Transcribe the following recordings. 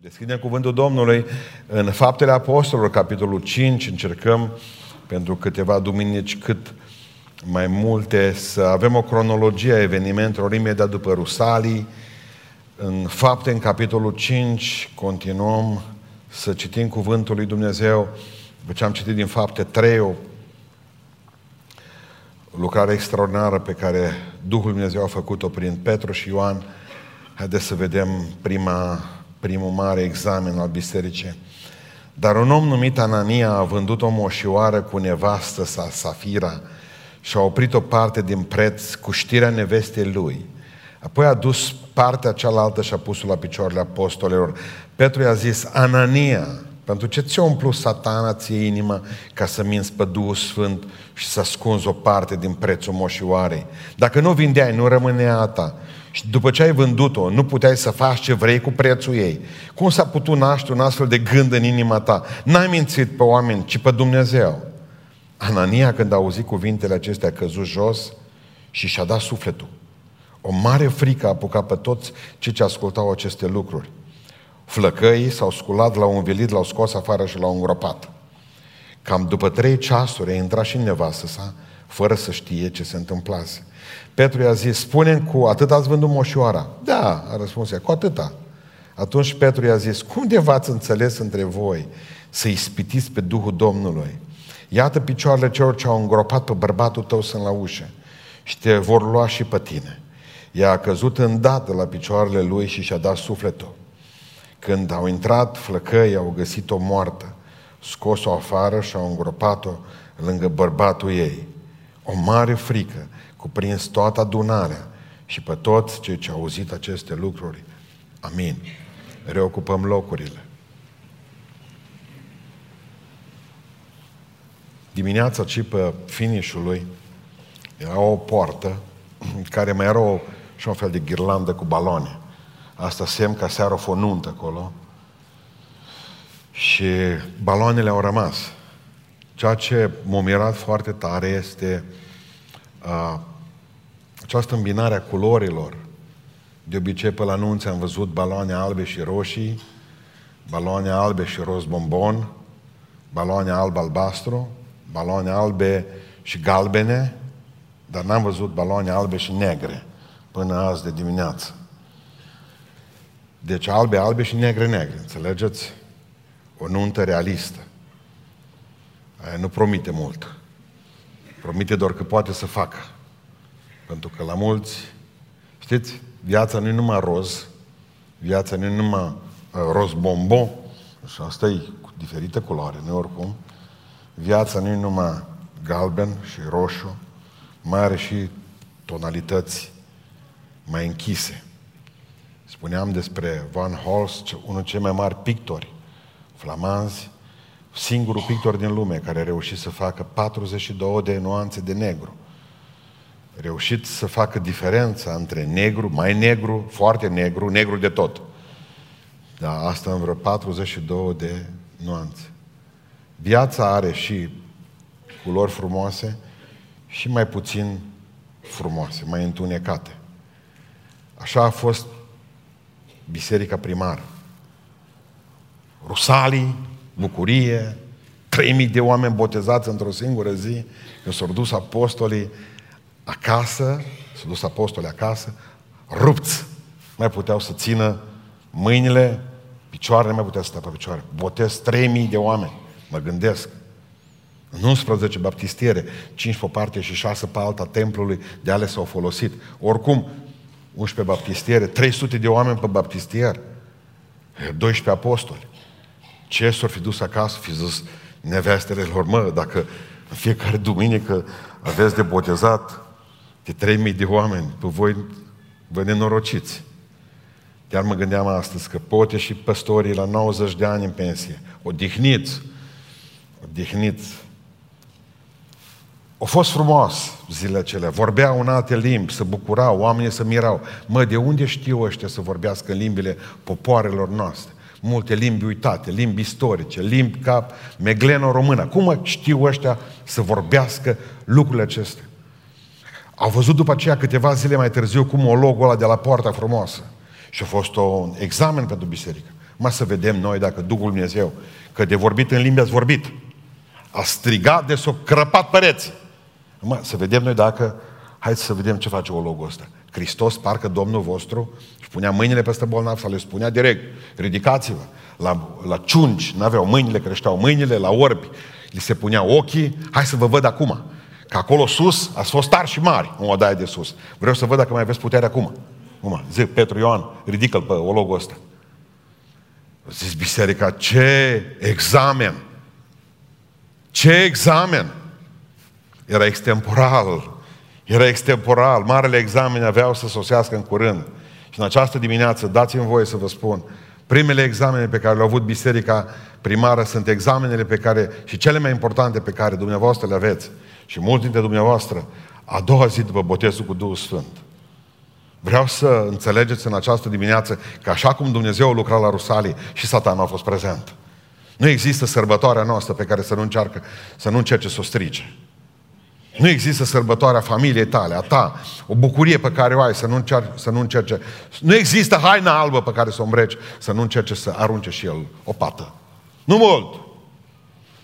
Deschidem cuvântul Domnului în Faptele Apostolilor, capitolul 5, încercăm pentru câteva duminici cât mai multe să avem o cronologie a evenimentelor imediat după Rusalii. În Fapte, în capitolul 5, continuăm să citim cuvântul lui Dumnezeu. După ce am citit din Fapte 3, o lucrare extraordinară pe care Duhul Dumnezeu a făcut-o prin Petru și Ioan, haideți să vedem prima primul mare examen al bisericii. Dar un om numit Anania a vândut o moșioară cu nevastă sa, Safira, și a oprit o parte din preț cu știrea nevestei lui. Apoi a dus partea cealaltă și a pus-o la picioarele apostolilor. Petru i-a zis, Anania, pentru ce ți-a umplut satana ție inima ca să minți pe Duhul Sfânt și să ascunzi o parte din prețul moșioarei? Dacă nu vindeai, nu rămânea a ta. Și după ce ai vândut-o, nu puteai să faci ce vrei cu prețul ei. Cum s-a putut naște un astfel de gând în inima ta? N-ai mințit pe oameni, ci pe Dumnezeu. Anania, când a auzit cuvintele acestea, a căzut jos și și-a dat sufletul. O mare frică a apucat pe toți cei ce ascultau aceste lucruri. Flăcăii s-au sculat, l-au învelit, l-au scos afară și l-au îngropat. Cam după trei ceasuri a intrat și nevastă sa, fără să știe ce se întâmplase. Petru i-a zis, spune cu atât ați vândut moșoara? Da, a răspuns ea, cu atâta. Atunci Petru i-a zis, cum de v-ați înțeles între voi să ispitiți pe Duhul Domnului? Iată picioarele celor ce au îngropat pe bărbatul tău sunt la ușă și te vor lua și pe tine. Ea a căzut îndată la picioarele lui și și-a dat sufletul. Când au intrat flăcăi, au găsit-o moartă, scos-o afară și au îngropat-o lângă bărbatul ei. O mare frică cuprins toată adunarea și pe toți cei ce au auzit aceste lucruri. Amin. Reocupăm locurile. Dimineața, ci pe finișului, era o poartă care mai era o, și un fel de ghirlandă cu baloane. Asta semn că seara o nuntă acolo. Și baloanele au rămas. Ceea ce m-a mirat foarte tare este uh, această îmbinare a culorilor. De obicei, pe la anunțe am văzut baloane albe și roșii, baloane albe și roz bombon, baloane alb-albastru, baloane albe și galbene, dar n-am văzut baloane albe și negre până azi de dimineață. Deci albe, albe și negre, negre. Înțelegeți? O nuntă realistă. Aia nu promite mult. Promite doar că poate să facă. Pentru că la mulți, știți, viața nu e numai roz, viața nu e numai uh, roz bombon, și asta e cu diferite culoare, nu oricum. Viața nu e numai galben și roșu, mai are și tonalități mai închise. Spuneam despre Van Holst, unul cei mai mari pictori flamanzi, singurul pictor din lume care a reușit să facă 42 de nuanțe de negru reușit să facă diferența între negru, mai negru, foarte negru, negru de tot. Da, asta în vreo 42 de nuanțe. Viața are și culori frumoase și mai puțin frumoase, mai întunecate. Așa a fost biserica primară. Rusalii, bucurie, 3000 de oameni botezați într-o singură zi, când s-au dus apostolii, acasă, s-au dus apostolii acasă, rupți, mai puteau să țină mâinile, picioarele, mai puteau să stea pe picioare. Botez 3000 de oameni, mă gândesc. În 11 baptistiere, 5 pe parte și 6 pe alta templului, de ale s-au folosit. Oricum, 11 baptistiere, 300 de oameni pe baptistier, 12 apostoli. Ce s-or fi dus acasă, fi zis nevestele lor, mă, dacă în fiecare duminică aveți de botezat de 3000 de oameni, pe voi vă nenorociți. Chiar mă gândeam astăzi că poate și păstorii la 90 de ani în pensie, odihniți, odihniți. O fost frumos zilele acelea, vorbeau în alte limbi, se bucurau, oamenii se mirau. Mă, de unde știu ăștia să vorbească în limbile popoarelor noastre? Multe limbi uitate, limbi istorice, limbi ca megleno-română. Cum știu ăștia să vorbească lucrurile acestea? Au văzut după aceea câteva zile mai târziu cum o logo ăla de la poarta frumoasă. Și a fost un examen pentru biserică. Mă să vedem noi dacă Duhul Dumnezeu, că de vorbit în limbi ați vorbit, a strigat de s-o crăpat pereți. Mă, să vedem noi dacă, haideți să vedem ce face ologul ăsta. Hristos, parcă Domnul vostru, își punea mâinile peste bolnav sau le spunea direct, ridicați-vă. La, la ciunci, n-aveau mâinile, creșteau mâinile, la orbi, li se punea ochii, hai să vă văd acum. Că acolo sus ați fost tari și mari în odaia de sus. Vreau să văd dacă mai aveți putere acum. Acum, zic Petru Ioan, ridică-l pe ologul ăsta. Zis biserica, ce examen! Ce examen! Era extemporal. Era extemporal. Marele examen aveau să sosească în curând. Și în această dimineață, dați-mi voie să vă spun, primele examene pe care le-a avut biserica primară sunt examenele pe care, și cele mai importante pe care dumneavoastră le aveți. Și mulți dintre dumneavoastră, a doua zi după botezul cu Duhul Sfânt. Vreau să înțelegeți în această dimineață că așa cum Dumnezeu a lucrat la Rusalii și Satan a fost prezent. Nu există sărbătoarea noastră pe care să nu, încearcă, să nu încerce să o strice. Nu există sărbătoarea familiei tale, a ta, o bucurie pe care o ai, să nu, încerce, să nu încerce. Nu există haina albă pe care să o îmbreci, să nu încerce să arunce și el o pată. Nu mult.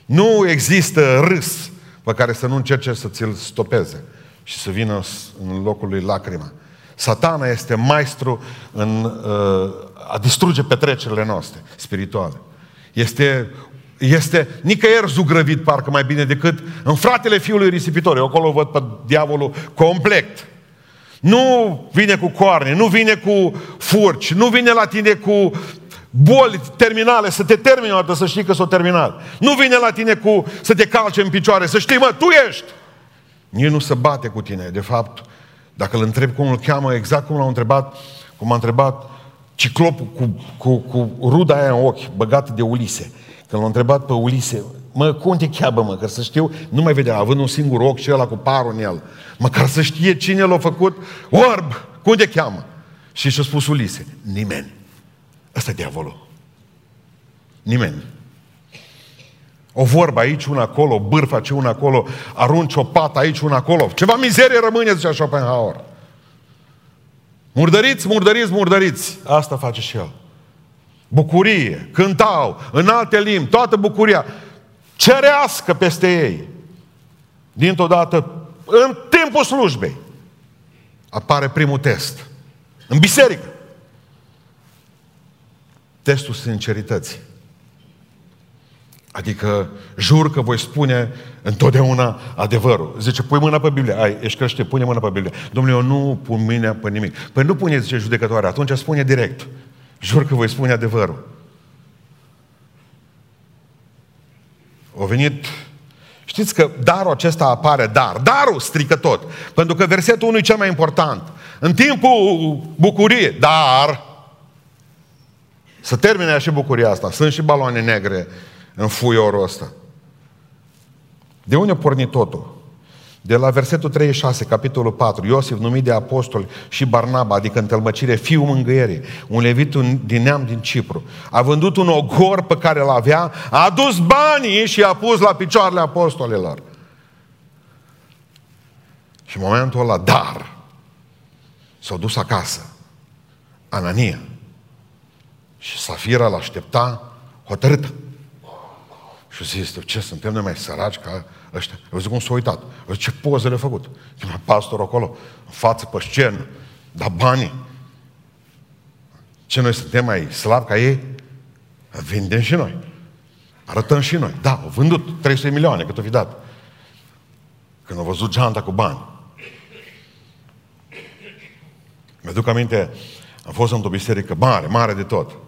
Nu există râs pe care să nu încerce să ți-l stopeze și să vină în locul lui lacrima. Satana este maestru în uh, a distruge petrecerile noastre spirituale. Este, este nicăieri zugrăvit parcă mai bine decât în fratele fiului risipitor. Eu acolo văd pe diavolul complet. Nu vine cu coarne, nu vine cu furci, nu vine la tine cu boli terminale, să te termine o dată, să știi că s-o terminat. Nu vine la tine cu să te calce în picioare, să știi, mă, tu ești. Nici nu se bate cu tine. De fapt, dacă îl întreb cum îl cheamă, exact cum l-au întrebat, cum a întrebat ciclopul cu, cu, cu ruda aia în ochi, băgată de Ulise. Când l-a întrebat pe Ulise, mă, cum te cheabă, mă, că să știu, nu mai vedea, având un singur ochi și ăla cu parul în el. Măcar să știe cine l-a făcut, orb, cum te cheamă? Și și-a spus Ulise, nimeni. Ăsta e diavolul. Nimeni. O vorbă aici, una acolo, o bârfă ce una acolo, arunci o pată aici, una acolo. Ceva mizerie rămâne, zicea Schopenhauer. Murdăriți, murdăriți, murdăriți. Asta face și el. Bucurie, cântau, în alte limbi, toată bucuria. Cerească peste ei. Dintr-o dată, în timpul slujbei, apare primul test. În biserică. Testul sincerității. Adică jur că voi spune întotdeauna adevărul. Zice, pui mâna pe Biblie. Ai, ești crește, pune mâna pe Biblie. Domnule, eu nu pun mâna pe nimic. Păi nu pune, zice judecătoare, atunci spune direct. Jur că voi spune adevărul. O venit Știți că darul acesta apare dar. Darul strică tot. Pentru că versetul 1 e cel mai important. În timpul bucuriei, dar să termine și bucuria asta. Sunt și baloane negre în fuiorul ăsta. De unde a pornit totul? De la versetul 36, capitolul 4, Iosif numit de apostol și Barnaba, adică întâlmăcire, fiul mângâierii, un levit din neam din Cipru. A vândut un ogor pe care îl avea, a adus banii și a pus la picioarele apostolilor. Și în momentul ăla, dar, s-a dus acasă. Anania. Și Safira l-aștepta hotărâtă. Și zis, ce, suntem noi mai săraci ca ăștia? Eu zic cum s-a uitat. Eu zic, ce poze le-a făcut? Chema pastor acolo, în față, pe scenă, da banii. Ce noi suntem mai slabi ca ei? Vindem și noi. Arătăm și noi. Da, au vândut 300 milioane, cât o fi dat. Când au văzut geanta cu bani. Mi-aduc aminte, am fost într-o biserică mare, mare de tot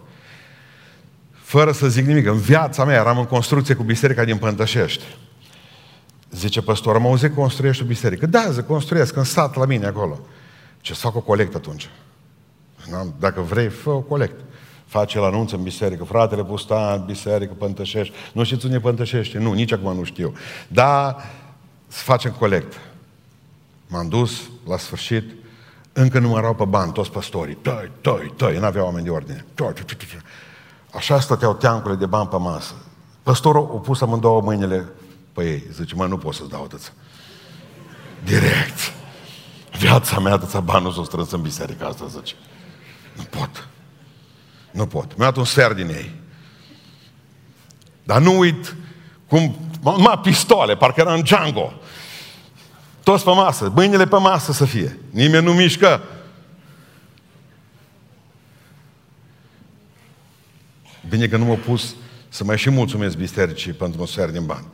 fără să zic nimic. În viața mea eram în construcție cu biserica din Pântășești. Zice păstor, mă auzi construiești o biserică? Da, zic, construiesc în sat la mine acolo. Ce să fac o colectă atunci? Dacă vrei, fă o colectă. Face la anunț în biserică, fratele Pustan, biserică, Pântășești. Nu știți unde Pântășești? Nu, nici acum nu știu. Da, să facem colectă. M-am dus la sfârșit, încă numărau pe bani toți păstorii. Tăi, tăi, tăi, n-aveau oameni de ordine. Tăi, tăi, tăi, tăi. Așa stăteau teancurile de bani pe masă. Păstorul a pus amândouă mâinile pe ei. Zice, mă, nu pot să-ți dau atâția. Direct. Viața mea atâția bani nu s-o strâns în biserica asta, zice. Nu pot. Nu pot. Mi-a dat un sfert din ei. Dar nu uit cum... Ma, pistole, parcă era în Django. Toți pe masă, mâinile pe masă să fie. Nimeni nu mișcă. Bine că nu m-a pus să mai și mulțumesc bisericii pentru un sfert din bani.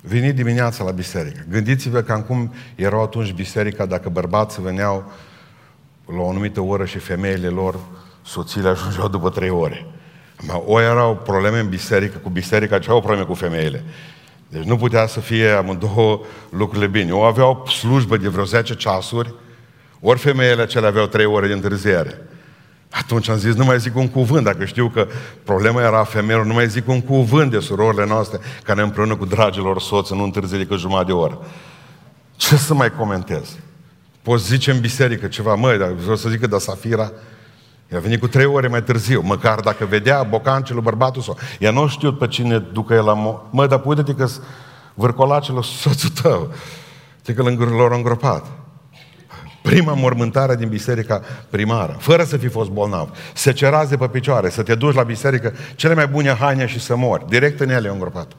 Veni dimineața la biserică. Gândiți-vă cam cum erau atunci biserica dacă bărbații veneau la o anumită oră și femeile lor, soțiile ajungeau după trei ore. O erau probleme în biserică, cu biserica, ce au probleme cu femeile. Deci nu putea să fie amândouă lucrurile bine. O aveau slujbă de vreo 10 ceasuri, ori femeile acelea aveau 3 ore de întârziere. Atunci am zis, nu mai zic un cuvânt, dacă știu că problema era a femeilor, nu mai zic un cuvânt de surorile noastre care împreună cu dragilor soți nu întârzie decât jumătate de oră. Ce să mai comentez? Poți zice în biserică ceva, măi, dar vreau să zic că de Safira, ea a venit cu trei ore mai târziu, măcar dacă vedea bocancelul bărbatul sau... Ea nu știu pe cine ducă el la... Mo- mă, dar uite-te că vârcolacele soțul tău. Te că l-au îngropat. Prima mormântare din biserica primară, fără să fi fost bolnav. Să ceraze pe picioare, să te duci la biserică, cele mai bune haine și să mori. Direct în ele îngropat.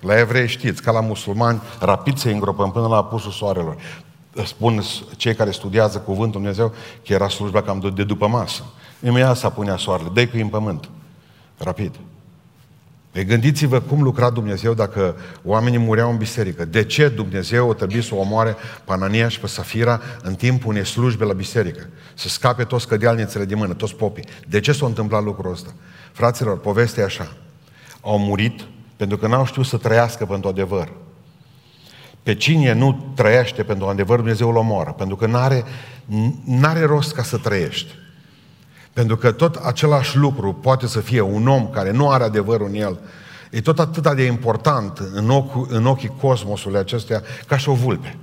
La evrei știți, ca la musulmani, rapid se îngropăm până la apusul soarelor spun cei care studiază cuvântul Dumnezeu că era slujba cam de după masă. Imediat s-a punea soarele, dă că în pământ. Rapid. Păi gândiți-vă cum lucra Dumnezeu dacă oamenii mureau în biserică. De ce Dumnezeu a trebuit să o omoare pe Anania și pe Safira în timpul unei slujbe la biserică? Să scape toți cădealnițele de mână, toți popii. De ce s-a întâmplat lucrul ăsta? Fraților, povestea e așa. Au murit pentru că n-au știut să trăiască pentru adevăr. Pe cine nu trăiește pentru adevăr, Dumnezeu îl omoară. Pentru că n-are, n-are rost ca să trăiești. Pentru că tot același lucru poate să fie un om care nu are adevărul în el, e tot atât de important în, ochi, în ochii cosmosului acestea ca și o vulpe.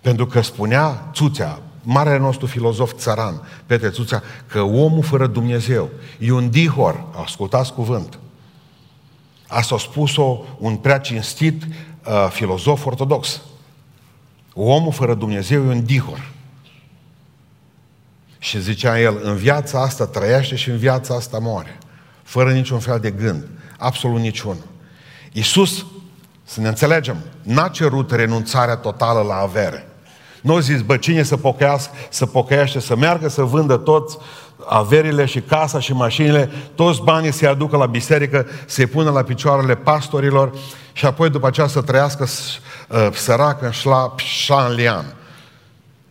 Pentru că spunea Țuțea, marele nostru filozof țăran, Petre Țuțea, că omul fără Dumnezeu e un dihor, ascultați cuvânt. Asta a spus-o un prea cinstit uh, filozof ortodox. Omul fără Dumnezeu e un dihor. Și zicea el, în viața asta trăiește și în viața asta moare. Fără niciun fel de gând. Absolut niciun. Iisus, să ne înțelegem, n-a cerut renunțarea totală la avere. Nu zis, bă, cine să pocăiască, să pocăiește, să meargă să vândă toți averile și casa și mașinile, toți banii să-i aducă la biserică, să-i pună la picioarele pastorilor și apoi după aceea să trăiască uh, săracă în șla, șanlian.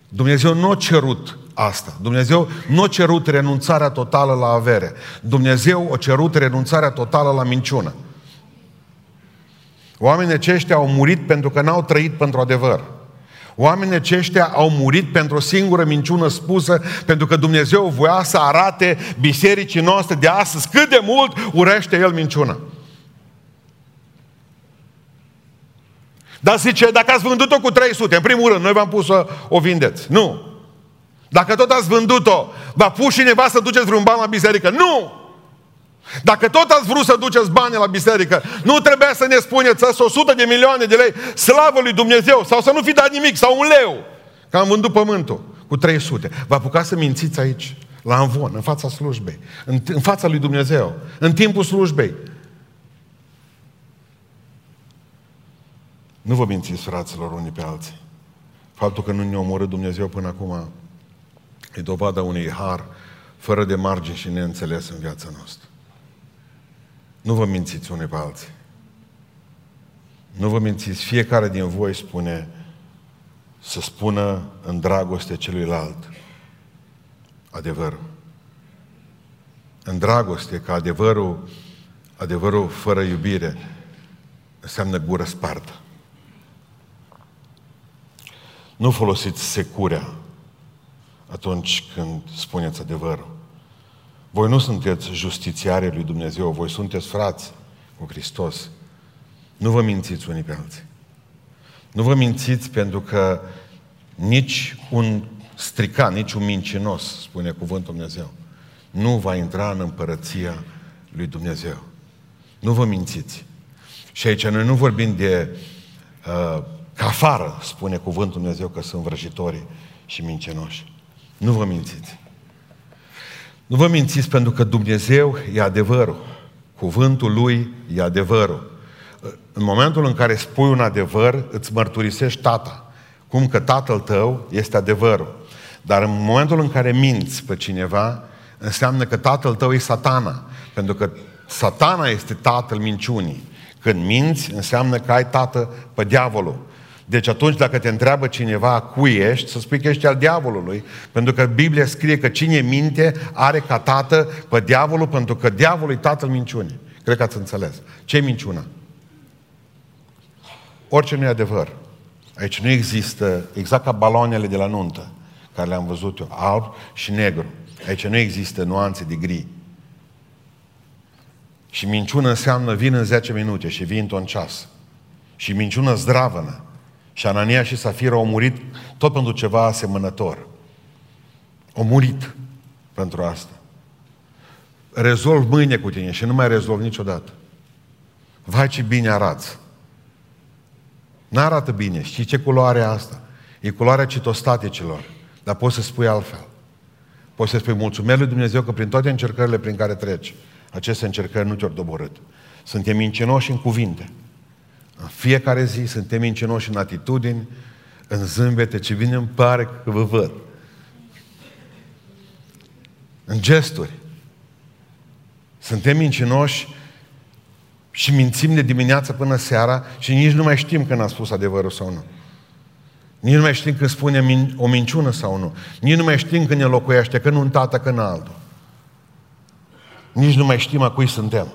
Dumnezeu nu a cerut asta. Dumnezeu nu a cerut renunțarea totală la avere. Dumnezeu a cerut renunțarea totală la minciună. Oamenii aceștia au murit pentru că n-au trăit pentru adevăr. Oamenii aceștia au murit pentru o singură minciună spusă, pentru că Dumnezeu voia să arate bisericii noastre de astăzi cât de mult urește El minciuna. Dar zice, dacă ați vândut-o cu 300, în primul rând, noi v-am pus să o vindeți. Nu. Dacă tot ați vândut-o, va pus cineva să duceți vreun ban la biserică? Nu! Dacă tot ați vrut să duceți bani la biserică, nu trebuia să ne spuneți să 100 de milioane de lei, slavă lui Dumnezeu, sau să nu fi dat nimic, sau un leu, că am vândut pământul cu 300. Vă apucați să mințiți aici, la Anvon, în fața slujbei, în, în fața lui Dumnezeu, în timpul slujbei. Nu vă mințiți, fraților, unii pe alții. Faptul că nu ne-a omorât Dumnezeu până acum e dovada unui har fără de margine și neînțeles în viața noastră. Nu vă mințiți unii pe alții. Nu vă mințiți. Fiecare din voi spune să spună în dragoste celuilalt adevărul. În dragoste, că adevărul, adevărul fără iubire înseamnă gură spartă. Nu folosiți securea atunci când spuneți adevărul. Voi nu sunteți justițiare lui Dumnezeu, voi sunteți frați cu Hristos. Nu vă mințiți unii pe alții. Nu vă mințiți pentru că nici un stricat, nici un mincinos, spune cuvântul Dumnezeu, nu va intra în împărăția lui Dumnezeu. Nu vă mințiți. Și aici noi nu vorbim de uh, Că afară, spune cuvântul Dumnezeu, că sunt vrăjitorii și mincinoși. Nu vă mințiți. Nu vă mințiți pentru că Dumnezeu e adevărul. Cuvântul Lui e adevărul. În momentul în care spui un adevăr, îți mărturisești tata. Cum că tatăl tău este adevărul. Dar în momentul în care minți pe cineva, înseamnă că tatăl tău e satana. Pentru că satana este tatăl minciunii. Când minți, înseamnă că ai tată pe diavolul. Deci atunci dacă te întreabă cineva cui ești, să spui că ești al diavolului, pentru că Biblia scrie că cine minte are ca tată pe diavolul, pentru că diavolul e tatăl minciunii. Cred că ați înțeles. ce e minciuna? Orice nu e adevăr. Aici nu există, exact ca baloanele de la nuntă, care le-am văzut eu, alb și negru. Aici nu există nuanțe de gri. Și minciună înseamnă vin în 10 minute și vin într-un ceas. Și minciună zdravănă. Și Anania și Safira au murit tot pentru ceva asemănător. Au murit pentru asta. Rezolv mâine cu tine și nu mai rezolv niciodată. Vai ce bine arăți. N-arată bine. Știi ce culoare e asta? E culoarea citostaticilor. Dar poți să spui altfel. Poți să spui mulțumesc lui Dumnezeu că prin toate încercările prin care treci, aceste încercări nu te-au doborât. Suntem mincinoși în cuvinte. În fiecare zi suntem mincinoși în atitudini, în zâmbete, ce vine îmi pare că vă văd. În gesturi. Suntem mincinoși și mințim de dimineață până seara și nici nu mai știm când a spus adevărul sau nu. Nici nu mai știm când spune o minciună sau nu. Nici nu mai știm când ne locuiește, că nu un tată, că în altul. Nici nu mai știm a cui suntem.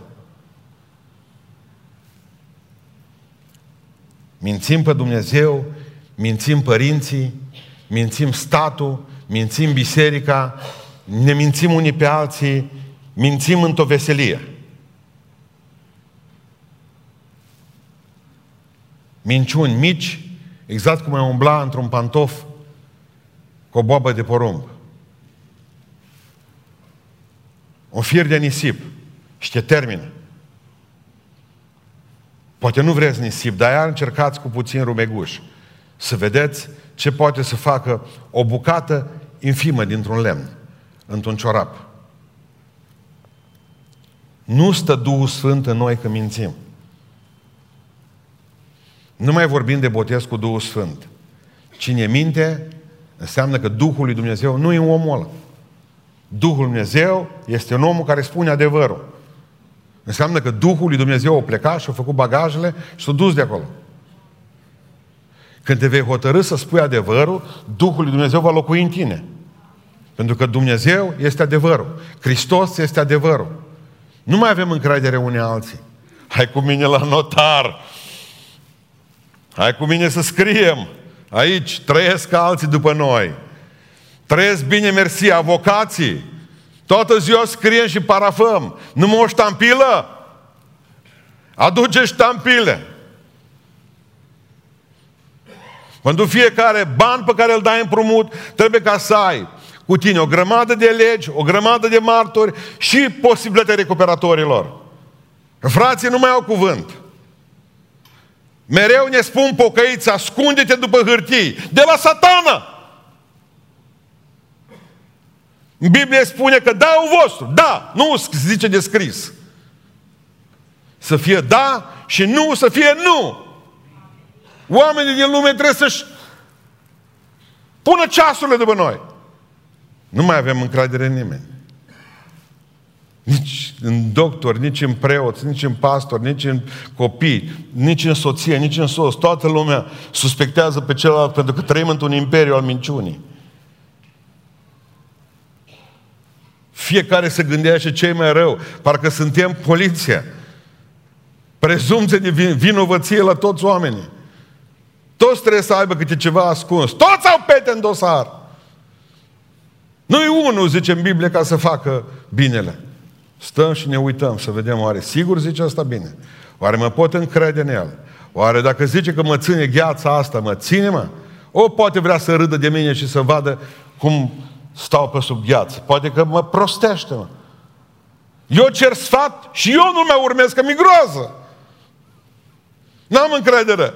Mințim pe Dumnezeu, mințim părinții, mințim statul, mințim biserica, ne mințim unii pe alții, mințim într-o veselie. Minciuni mici, exact cum ai umbla într-un pantof cu o boabă de porumb. O fier de nisip și te termină. Poate nu vreți nisip, dar iar încercați cu puțin rumeguș să vedeți ce poate să facă o bucată infimă dintr-un lemn, într-un ciorap. Nu stă Duhul Sfânt în noi că mințim. Nu mai vorbim de botez cu Duhul Sfânt. Cine minte, înseamnă că Duhul lui Dumnezeu nu e un om ăla. Duhul lui Dumnezeu este un om care spune adevărul. Înseamnă că Duhul lui Dumnezeu a plecat și a făcut bagajele și s-a dus de acolo. Când te vei hotărâ să spui adevărul, Duhul lui Dumnezeu va locui în tine. Pentru că Dumnezeu este adevărul. Hristos este adevărul. Nu mai avem încredere unii alții. Hai cu mine la notar. Hai cu mine să scriem. Aici trăiesc alții după noi. Trăiesc bine, mersi, avocații. Toată ziua scriem și parafăm. Nu o ștampilă? Aduce ștampile. Pentru fiecare ban pe care îl dai împrumut, trebuie ca să ai cu tine o grămadă de legi, o grămadă de martori și posibilitatea recuperatorilor. Frații nu mai au cuvânt. Mereu ne spun pocăiți, ascunde-te după hârtii. De la satană! În Biblie spune că da vostru, da, nu zice de scris. Să fie da și nu să fie nu. Oamenii din lume trebuie să-și pună ceasurile după noi. Nu mai avem încredere în nimeni. Nici în doctor, nici în preoți, nici în pastor, nici în copii, nici în soție, nici în soț. Toată lumea suspectează pe celălalt pentru că trăim într-un imperiu al minciunii. Fiecare se gândea și cei mai rău. Parcă suntem poliția. Prezumție de vinovăție la toți oamenii. Toți trebuie să aibă câte ceva ascuns. Toți au pete în dosar. Nu e unul, zice în Biblie, ca să facă binele. Stăm și ne uităm să vedem, oare sigur zice asta bine? Oare mă pot încrede în el? Oare dacă zice că mă ține gheața asta, mă ține, mă? O poate vrea să râdă de mine și să vadă cum stau pe sub gheață. Poate că mă prostește, mă. Eu cer sfat și eu nu mai urmez, că mi groază. N-am încredere.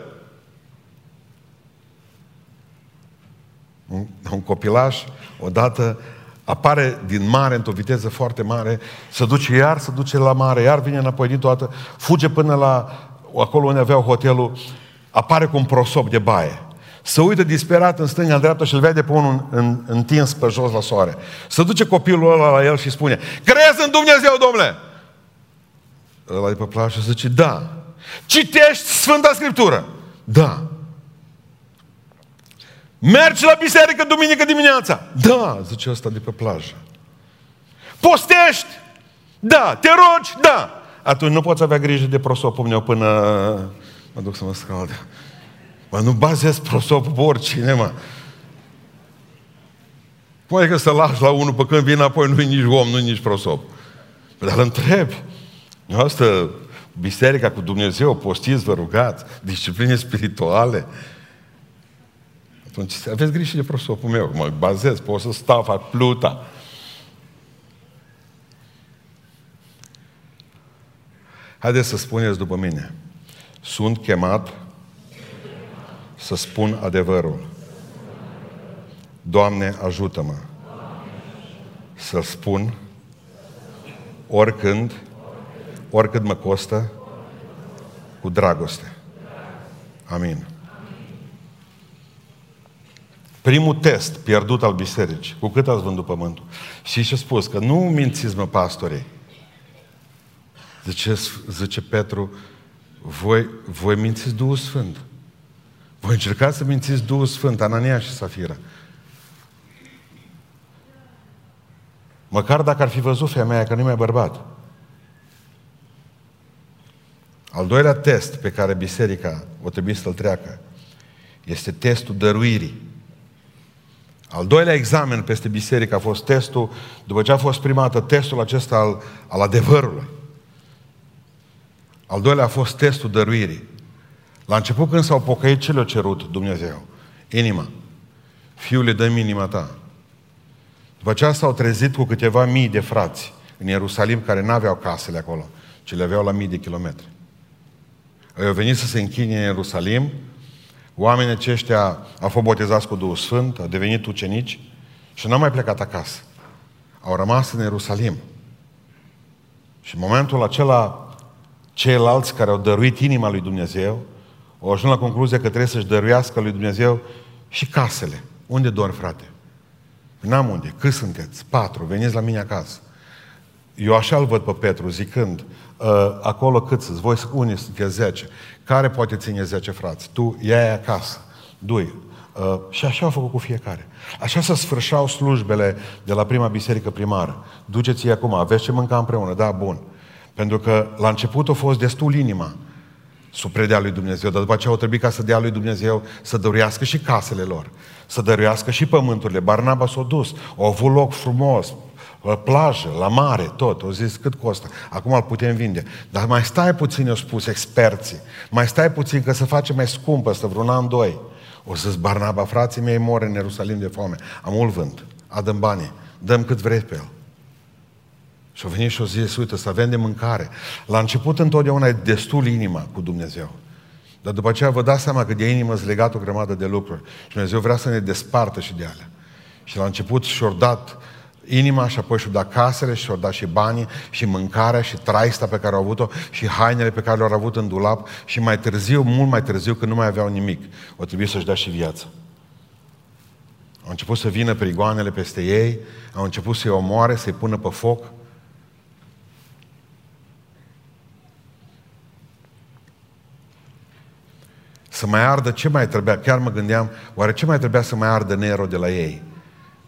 un, un copilaș, odată apare din mare, într-o viteză foarte mare, se duce iar, se duce la mare, iar vine înapoi din toată, fuge până la acolo unde aveau hotelul, apare cu un prosop de baie. Se uită disperat în stânga, în dreapta și îl vede pe unul în, întins pe jos la soare. Se duce copilul ăla la el și spune, crezi în Dumnezeu, domnule? Ăla de pe plajă zice, da. Citești Sfânta Scriptură? Da. Mergi la biserică duminică dimineața? Da, zice ăsta de pe plajă. Postești? Da. Te rogi? Da. Atunci nu poți avea grijă de prosopul meu până mă duc să mă scald. Mă, nu bazez prosopul pe oricine, mă. Poate că să lași la unul pe când vine apoi nu-i nici om, nu-i nici prosop. Dar îl întreb. Asta, biserica cu Dumnezeu, postiți, vă rugați, discipline spirituale. Atunci aveți grijă de prosopul meu, mă bazez, pot să stau, fac pluta. Haideți să spuneți după mine. Sunt chemat să spun adevărul. Doamne, ajută-mă să spun oricând, oricât mă costă, cu dragoste. Amin. Primul test pierdut al bisericii. Cu cât ați vândut pământul? Și ce spus? Că nu mințiți, mă, pastorii. Zice, zice Petru, voi, voi mințiți Duhul Sfânt. Voi încercați să mințiți Duhul Sfânt, Anania și Safira. Măcar dacă ar fi văzut femeia că nu mai bărbat. Al doilea test pe care biserica o trebuie să-l treacă este testul dăruirii. Al doilea examen peste biserică a fost testul, după ce a fost primată testul acesta al, al adevărului. Al doilea a fost testul dăruirii. La început când s-au pocăit, ce le-a cerut Dumnezeu? Inima. Fiule, dă inima ta. După aceea s-au trezit cu câteva mii de frați în Ierusalim care n-aveau casele acolo, ci le aveau la mii de kilometri. Ei au venit să se închine în Ierusalim, oamenii aceștia au fost botezați cu Duhul Sfânt, au devenit ucenici și n-au mai plecat acasă. Au rămas în Ierusalim. Și în momentul acela, ceilalți care au dăruit inima lui Dumnezeu, au ajuns la concluzia că trebuie să-și dăruiască lui Dumnezeu și casele. Unde dormi, frate? N-am unde. Cât sunteți? Patru. Veniți la mine acasă. Eu așa îl văd pe Petru zicând, uh, acolo cât sunt? Voi unii sunteți zece. Care poate ține zece frați? Tu ia acasă. Dui. Uh, și așa au făcut cu fiecare. Așa se sfârșau slujbele de la prima biserică primară. Duceți-i acum, aveți ce mânca împreună, da, bun. Pentru că la început a fost destul inima să predea lui Dumnezeu, dar după aceea au trebuit ca să dea lui Dumnezeu să dăruiască și casele lor, să dăruiască și pământurile. Barnaba s-a dus, au avut loc frumos, la plajă, la mare, tot. Au zis cât costă. Acum îl putem vinde. Dar mai stai puțin, au spus experții. Mai stai puțin că se face mai scumpă, să vreun an, doi. O să-ți Barnaba, frații mei mor în Ierusalim de foame. Am mult vânt. Adăm banii. Dăm cât vrei pe el. Și au venit și au zis, uite, să avem de mâncare. La început întotdeauna e destul inima cu Dumnezeu. Dar după aceea vă dați seama că de inimă îți legat o grămadă de lucruri. Și Dumnezeu vrea să ne despartă și de alea. Și la început și-au dat inima și apoi și-au dat casele și-au dat și banii și mâncarea și traista pe care au avut-o și hainele pe care le-au avut în dulap și mai târziu, mult mai târziu, când nu mai aveau nimic, o trebuie să-și dea și viața. Au început să vină prigoanele peste ei, au început să-i omoare, să-i pună pe foc, să mai ardă ce mai trebuia, chiar mă gândeam, oare ce mai trebuia să mai ardă Nero de la ei?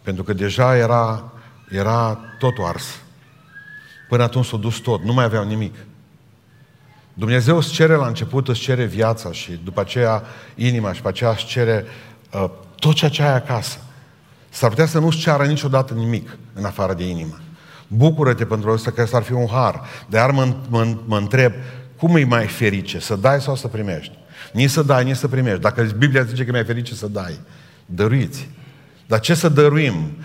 Pentru că deja era, era totul ars. Până atunci s-a dus tot, nu mai aveau nimic. Dumnezeu îți cere la început, îți cere viața și după aceea inima și după aceea îți cere uh, tot ceea ce ai acasă. S-ar putea să nu-ți ceară niciodată nimic în afară de inimă. Bucură-te pentru asta că s-ar fi un har. Dar mă, mă, mă întreb, cum e mai ferice? Să dai sau să primești? Nici să dai, nici să primești. Dacă Biblia zice că mai ferice să dai, dăruiți. Dar ce să dăruim?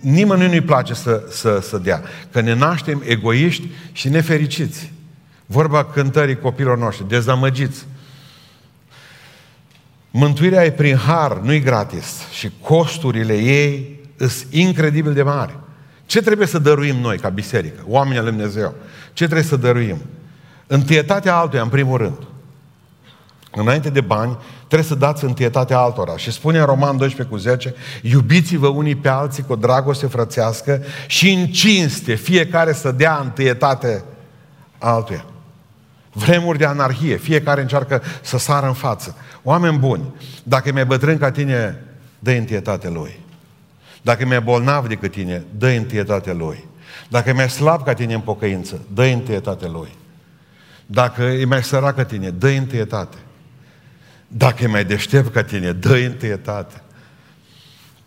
Nimănui nu-i place să, să, să dea. Că ne naștem egoiști și nefericiți. Vorba cântării copilor noștri, dezamăgiți. Mântuirea e prin har, nu e gratis. Și costurile ei sunt incredibil de mari. Ce trebuie să dăruim noi ca biserică, oamenii al Dumnezeu? Ce trebuie să dăruim? Întâietatea altuia, în primul rând. Înainte de bani, trebuie să dați întâietatea altora. Și spune în Roman 12 cu 10, iubiți-vă unii pe alții cu o dragoste frățească și în cinste, fiecare să dea întâietate altuia. Vremuri de anarhie, fiecare încearcă să sară în față. Oameni buni, dacă e mai bătrân ca tine, dă întâietate lui. Dacă e mai bolnav decât tine, dă întâietate lui. Dacă e mai slab ca tine în pocăință, dă întâietate lui. Dacă e mai sărac ca tine, dă întâietate. Dacă e mai deștept ca tine, dă întâietate.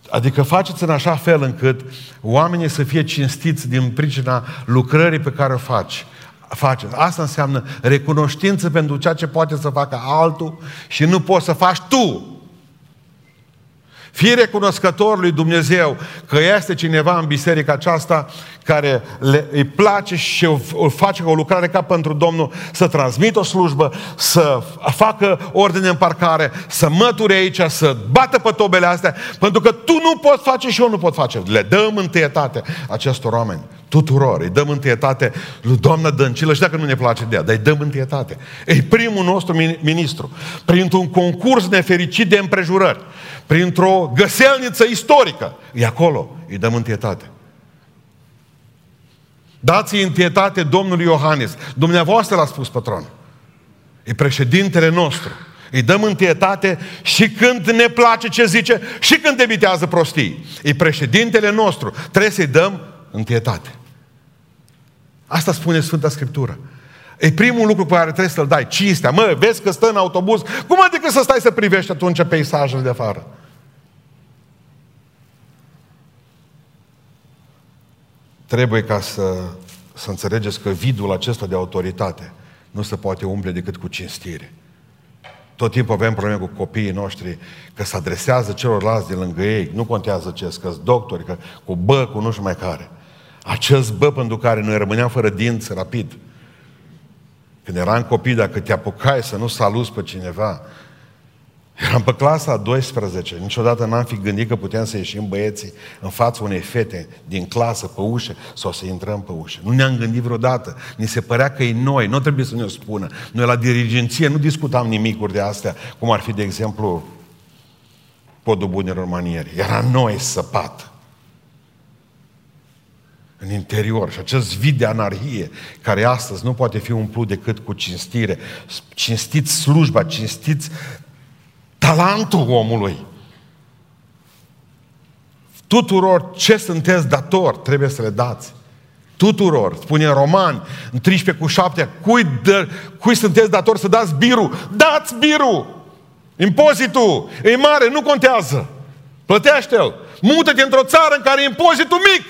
Adică faceți în așa fel încât oamenii să fie cinstiți din pricina lucrării pe care o faci. Faceți. Asta înseamnă recunoștință pentru ceea ce poate să facă altul și nu poți să faci tu. Fii recunoscător lui Dumnezeu că este cineva în biserica aceasta care le, îi place și o face o lucrare ca pentru Domnul să transmită o slujbă, să facă ordine în parcare, să măture aici, să bată pe tobele astea, pentru că tu nu poți face și eu nu pot face. Le dăm întâietate acestor oameni, tuturor. Îi dăm întâietate lui doamna Dăncilă și dacă nu ne place de ea, dar îi dăm întâietate. E primul nostru ministru. Printr-un concurs nefericit de împrejurări printr-o găselniță istorică. E acolo, îi dăm întietate. Dați-i întietate Domnului Iohannes. Dumneavoastră l-a spus patron. E președintele nostru. Îi dăm întietate și când ne place ce zice și când debitează prostii. E președintele nostru. Trebuie să-i dăm întietate. Asta spune Sfânta Scriptură. E primul lucru pe care trebuie să-l dai, cinstea. Mă, vezi că stă în autobuz, cum adică să stai să privești atunci peisajul de afară? Trebuie ca să, să înțelegeți că vidul acesta de autoritate nu se poate umple decât cu cinstire. Tot timpul avem probleme cu copiii noștri, că se adresează celorlalți de lângă ei, nu contează ce, că doctori, că cu bă, cu nu știu mai care. Acest bă pentru care noi rămâneam fără dinți rapid. Când eram copii, dacă te apucai să nu saluți pe cineva, Eram pe clasa a 12, niciodată n-am fi gândit că puteam să ieșim băieții în fața unei fete din clasă pe ușă sau să intrăm pe ușă. Nu ne-am gândit vreodată. Ni se părea că e noi, nu trebuie să ne o spună. Noi la dirigenție nu discutam nimicuri de astea, cum ar fi, de exemplu, podul bunelor manieri. Era noi săpat în interior. Și acest vid de anarhie, care astăzi nu poate fi umplut decât cu cinstire, cinstiți slujba, cinstiți talentul omului. Tuturor ce sunteți dator trebuie să le dați. Tuturor, spune în Roman, în 13 cu 7, cui, dă, cui sunteți dator să dați biru? Dați biru! Impozitul e mare, nu contează. Plătește-l. Mută-te într-o țară în care e impozitul mic.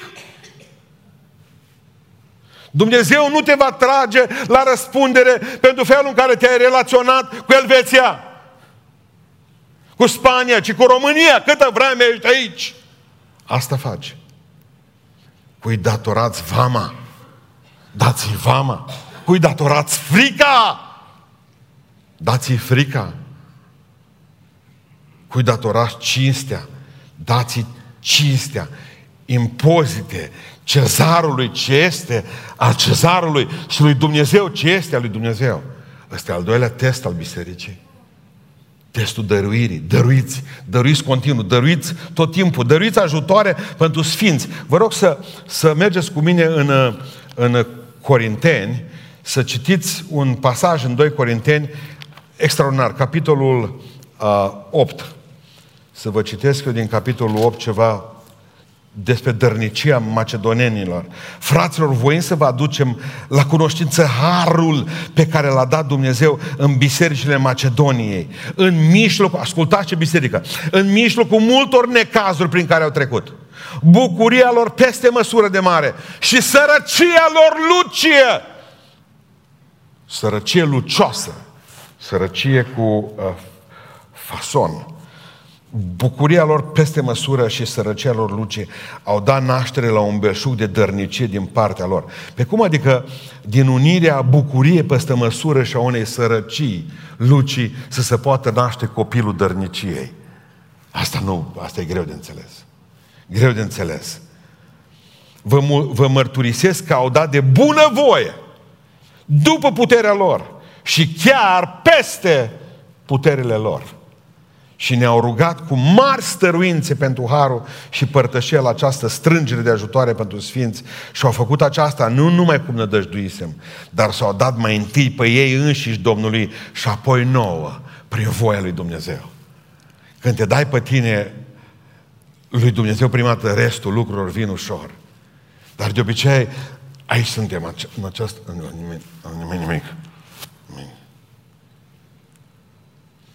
Dumnezeu nu te va trage la răspundere pentru felul în care te-ai relaționat cu Elveția cu Spania, ci cu România. Câtă vreme ești aici? Asta face. Cui datorați vama? Dați-i vama. Cui datorați frica? Dați-i frica. Cui datorați cinstea? Dați-i cinstea. Impozite cezarului ce este al cezarului și lui Dumnezeu ce este al lui Dumnezeu. Ăsta e al doilea test al bisericii. Testul dăruirii. Dăruiți, dăruiți continuu, dăruiți tot timpul, dăruiți ajutoare pentru sfinți. Vă rog să, să mergeți cu mine în, în Corinteni, să citiți un pasaj în 2 Corinteni extraordinar, capitolul uh, 8. Să vă citesc eu din capitolul 8 ceva despre dărnicia macedonenilor. Fraților, voim să vă aducem la cunoștință harul pe care l-a dat Dumnezeu în bisericile Macedoniei. În mijloc, ascultați ce biserică, în mijlocul multor necazuri prin care au trecut. Bucuria lor peste măsură de mare și sărăcia lor lucie. Sărăcie lucioasă. Sărăcie cu uh, fason bucuria lor peste măsură și sărăcia lor luce au dat naștere la un belșug de dărnicie din partea lor. Pe cum adică din unirea bucuriei peste măsură și a unei sărăcii lucii să se poată naște copilul dărniciei? Asta nu, asta e greu de înțeles. Greu de înțeles. Vă, vă mărturisesc că au dat de bună voie, după puterea lor și chiar peste puterile lor și ne-au rugat cu mari stăruințe pentru harul și părtășia la această strângere de ajutoare pentru sfinți și au făcut aceasta nu numai cum nădăjduisem, dar s-au dat mai întâi pe ei înșiși Domnului și apoi nouă, prin voia lui Dumnezeu. Când te dai pe tine lui Dumnezeu prima dată, restul lucrurilor vin ușor. Dar de obicei, aici suntem, în această... Nimic, nimic, nimic.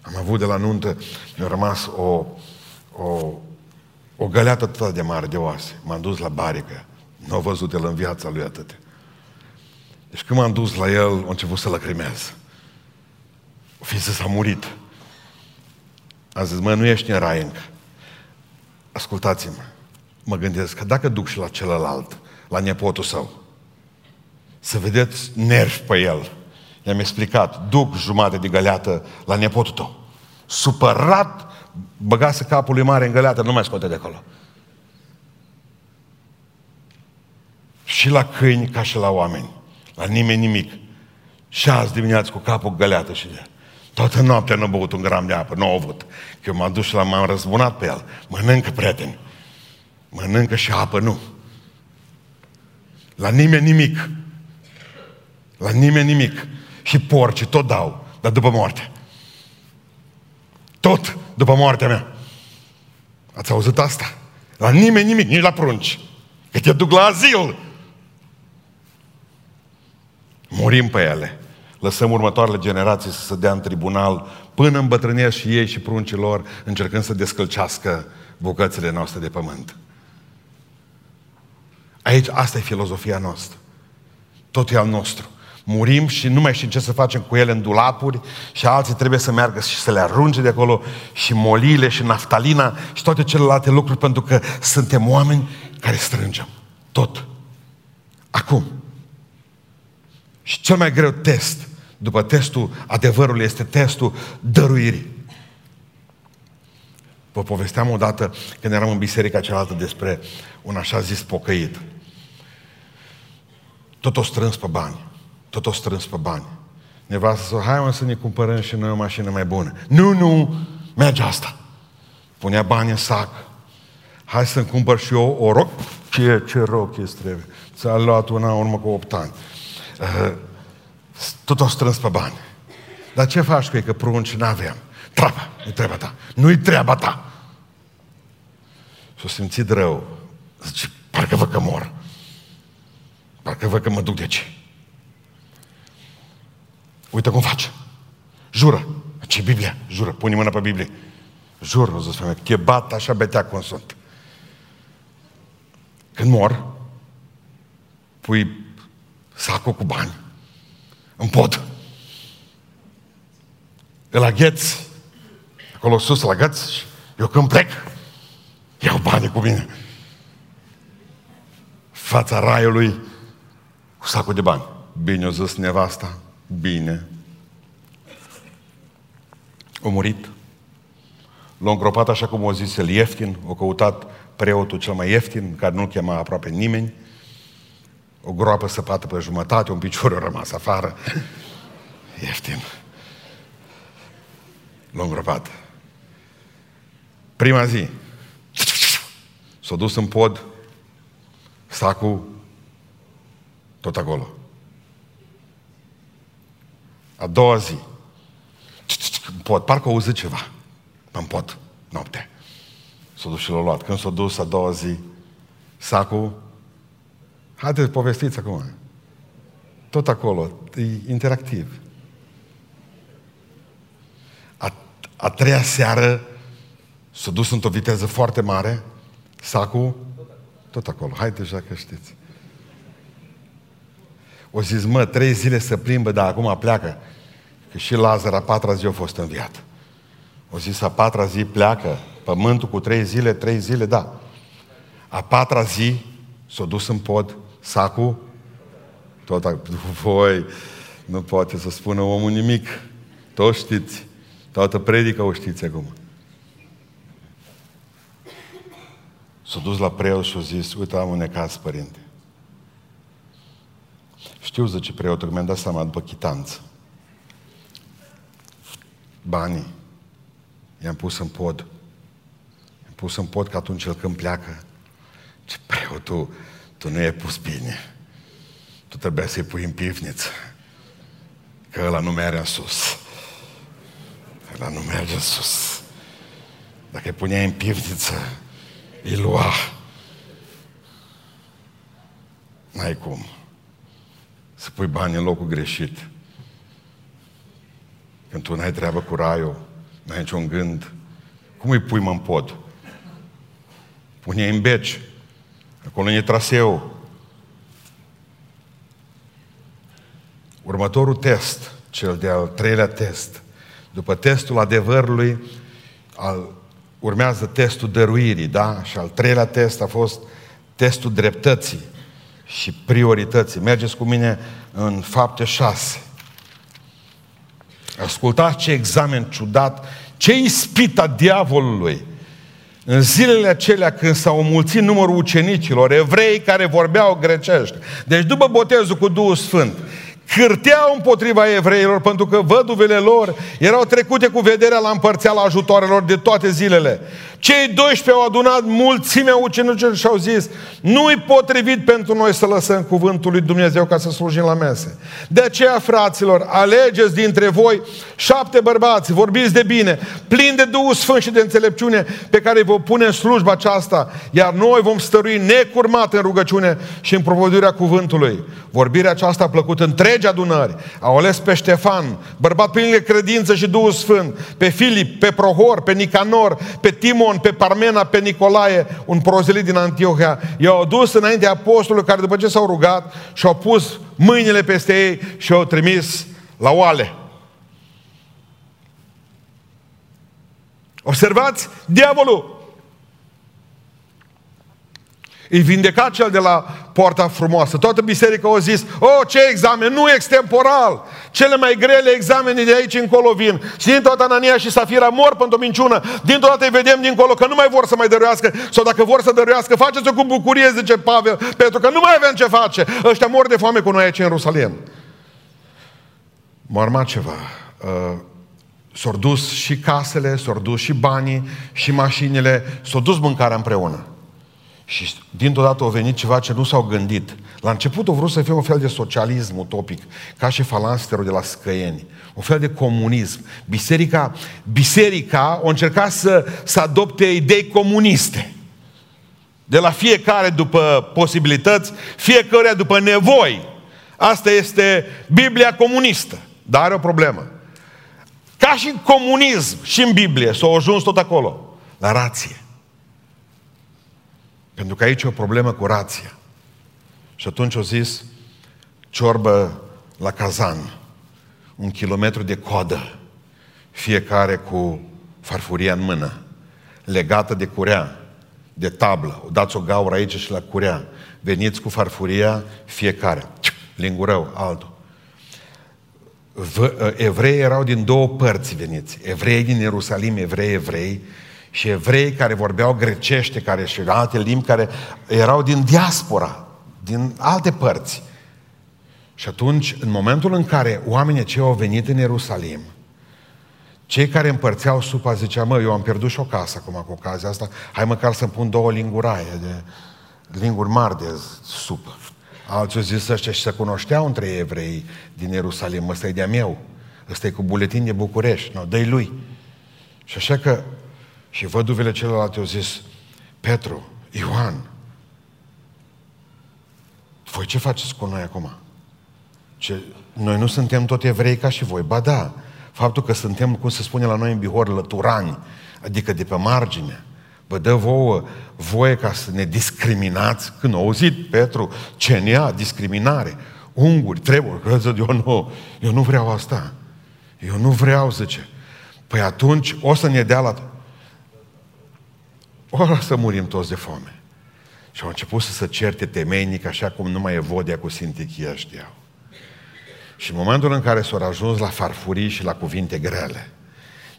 Am avut de la nuntă, mi-a rămas o, o, o găleată atât de mare de oase. M-am dus la barică. Nu a văzut el în viața lui atât. Deci când m-am dus la el, a început să lăcrimez. O fi să s-a murit. A zis, mă, nu ești în rai încă. Ascultați-mă. Mă gândesc că dacă duc și la celălalt, la nepotul său, să vedeți nervi pe el, I-am explicat, duc jumate de găleată la nepotul tău. Supărat, băgase capul lui mare în găleată, nu mai scoate de acolo. Și la câini ca și la oameni. La nimeni nimic. Și azi dimineață cu capul găleată și de... Toată noaptea nu a băut un gram de apă, nu a avut. Că eu m-am dus și l-am m-am răzbunat pe el. Mănâncă, prieteni. Mănâncă și apă, nu. La nimeni nimic. La nimeni nimic și porci tot dau, dar după moarte. Tot după moartea mea. Ați auzit asta? La nimeni nimic, nici la prunci. Că te duc la azil. Murim pe ele. Lăsăm următoarele generații să se dea în tribunal până îmbătrânesc și ei și pruncilor încercând să descălcească bucățile noastre de pământ. Aici, asta e filozofia noastră. Tot e al nostru murim și nu mai știm ce să facem cu ele în dulapuri și alții trebuie să meargă și să le arunce de acolo și molile și naftalina și toate celelalte lucruri pentru că suntem oameni care strângem. Tot. Acum. Și cel mai greu test după testul adevărului este testul dăruirii. Vă povesteam odată când eram în biserica cealaltă despre un așa zis pocăit. Tot o strâns pe bani tot o strâns pe bani. Nevastă să hai mă să ne cumpărăm și noi o mașină mai bună. Nu, nu, merge asta. Punea bani în sac. Hai să-mi cumpăr și eu o roc. Ce, ce roc este trebuie? Ți-a luat una în urmă cu 8 ani. Uh, tot o strâns pe bani. Dar ce faci cu ei? Că prunci n-aveam. Treaba, nu treaba ta. Nu-i treaba ta. S-a simțit rău. Zice, parcă văd că mor. Parcă văd că mă duc de ce. Uite cum face. Jură. Ce Biblia? Jură. Pune mâna pe Biblie. Jur, nu zis femeia, te bat așa betea cum sunt. Când mor, pui sacul cu bani în pod. Îl agheți acolo sus, la găți și eu când plec, iau banii cu mine. Fața raiului cu sacul de bani. Bine o zis nevasta, Bine. O murit. L-a îngropat așa cum o zis el ieftin, o căutat preotul cel mai ieftin, care nu-l chema aproape nimeni. O groapă săpată pe jumătate, un picior a rămas afară. Ieftin. L-a îngropat. Prima zi. S-a dus în pod, sacul tot acolo. A doua zi. Pot, parcă auzi ceva. În pot, noapte. S-a dus și l-a luat. Când s-a dus a doua zi, sacul, haideți, povestiți acum. Tot acolo, e interactiv. A, a treia seară s-a dus într-o viteză foarte mare, sacul, tot acolo. Haideți dacă știți. O zis, mă, trei zile să plimbă, dar acum pleacă. Că și Lazar a patra zi a fost înviat. O zis, a patra zi pleacă, pământul cu trei zile, trei zile, da. A patra zi s-a dus în pod, sacul, tot, a... voi, nu poate să spună omul nimic. Toți știți, toată predica o știți acum. S-a dus la preot și a zis, uite, am un necaz, părinte. Știu, zice preotul, mi-am dat seama după chitanță. Banii i-am pus în pod. I-am pus în pod că atunci el când pleacă, ce preotul, tu nu i-ai pus bine. Tu trebuia să-i pui în pivniță. Că ăla nu merge în sus. Ăla nu merge în sus. Dacă îi puneai în pivniță, îi lua. N-ai cum. Să pui bani în locul greșit. Când tu n-ai treabă cu raiul, n-ai niciun gând, cum îi pui mă în pod? Pune în beci. Acolo e traseu. Următorul test, cel de-al treilea test, după testul adevărului, al, urmează testul dăruirii, da? Și al treilea test a fost testul dreptății și priorității. Mergeți cu mine în fapte 6. Ascultați ce examen ciudat, ce ispita diavolului. În zilele acelea când s-au mulțit numărul ucenicilor, evrei care vorbeau grecești. Deci după botezul cu Duhul Sfânt, cârteau împotriva evreilor pentru că văduvele lor erau trecute cu vederea la împărțeala ajutoarelor de toate zilele. Cei 12 au adunat mulțimea ucenicilor și au zis nu-i potrivit pentru noi să lăsăm cuvântul lui Dumnezeu ca să slujim la mese. De aceea, fraților, alegeți dintre voi șapte bărbați, vorbiți de bine, plini de Duhul Sfânt și de înțelepciune pe care vă pune în slujba aceasta, iar noi vom stărui necurmat în rugăciune și în propovăduirea cuvântului. Vorbirea aceasta a plăcut întregi adunări. Au ales pe Ștefan, bărbat plin de credință și Duhul Sfânt, pe Filip, pe Prohor, pe Nicanor, pe Timon, Simon, pe Parmena, pe Nicolae, un prozelit din Antiohia, i-au dus înainte apostolului care după ce s-au rugat și-au pus mâinile peste ei și au trimis la oale. Observați, diavolul îi vindeca cel de la poarta frumoasă. Toată biserica a zis, oh, ce examen, nu extemporal. Cele mai grele examene de aici încolo vin. Și din toată Anania și Safira mor pentru o minciună. Din toată îi vedem dincolo că nu mai vor să mai dăruiască. Sau dacă vor să dăruiască, faceți-o cu bucurie, zice Pavel, pentru că nu mai avem ce face. Ăștia mor de foame cu noi aici în Rusalem. M-a ceva. Uh, s-au dus și casele, s-au dus și banii, și mașinile, s-au dus mâncarea împreună. Și dintr-o dată au venit ceva ce nu s-au gândit. La început au vrut să fie un fel de socialism utopic, ca și falansterul de la Scăieni. Un fel de comunism. Biserica, biserica a încercat să, să adopte idei comuniste. De la fiecare după posibilități, fiecare după nevoi. Asta este Biblia comunistă. Dar are o problemă. Ca și în comunism și în Biblie s-au ajuns tot acolo. La rație. Pentru că aici e o problemă cu rația. Și atunci au zis, ciorbă la cazan, un kilometru de coadă, fiecare cu farfuria în mână, legată de curea, de tablă. O dați o gaură aici și la curea. Veniți cu farfuria fiecare. Lingurău, altul. Evrei erau din două părți veniți. Evrei din Ierusalim, evrei, evrei, și evrei care vorbeau grecește, care și alte limbi, care erau din diaspora, din alte părți. Și atunci, în momentul în care oamenii cei au venit în Ierusalim, cei care împărțeau supa ziceau, mă, eu am pierdut și o casă acum cu ocazia asta, hai măcar să-mi pun două linguraie de linguri mari de supă. Alții au zis ăștia și se cunoșteau între evrei din Ierusalim, ăsta e de-a meu, ăsta e cu buletin de București, nu, dă lui. Și așa că și văduvele celelalte au zis, Petru, Ioan, voi ce faceți cu noi acum? Ce, noi nu suntem tot evrei ca și voi. Ba da, faptul că suntem, cum se spune la noi în Bihor, lăturani, adică de pe margine, vă dă vouă voie ca să ne discriminați. Când au auzit Petru, ce nea, discriminare, unguri, trebuie, eu nu, eu nu vreau asta. Eu nu vreau, zice. Păi atunci o să ne dea la... O să murim toți de foame. Și au început să se certe temeinic, așa cum numai Evodia cu Sintichia știau. Și în momentul în care s-au ajuns la farfurii și la cuvinte grele,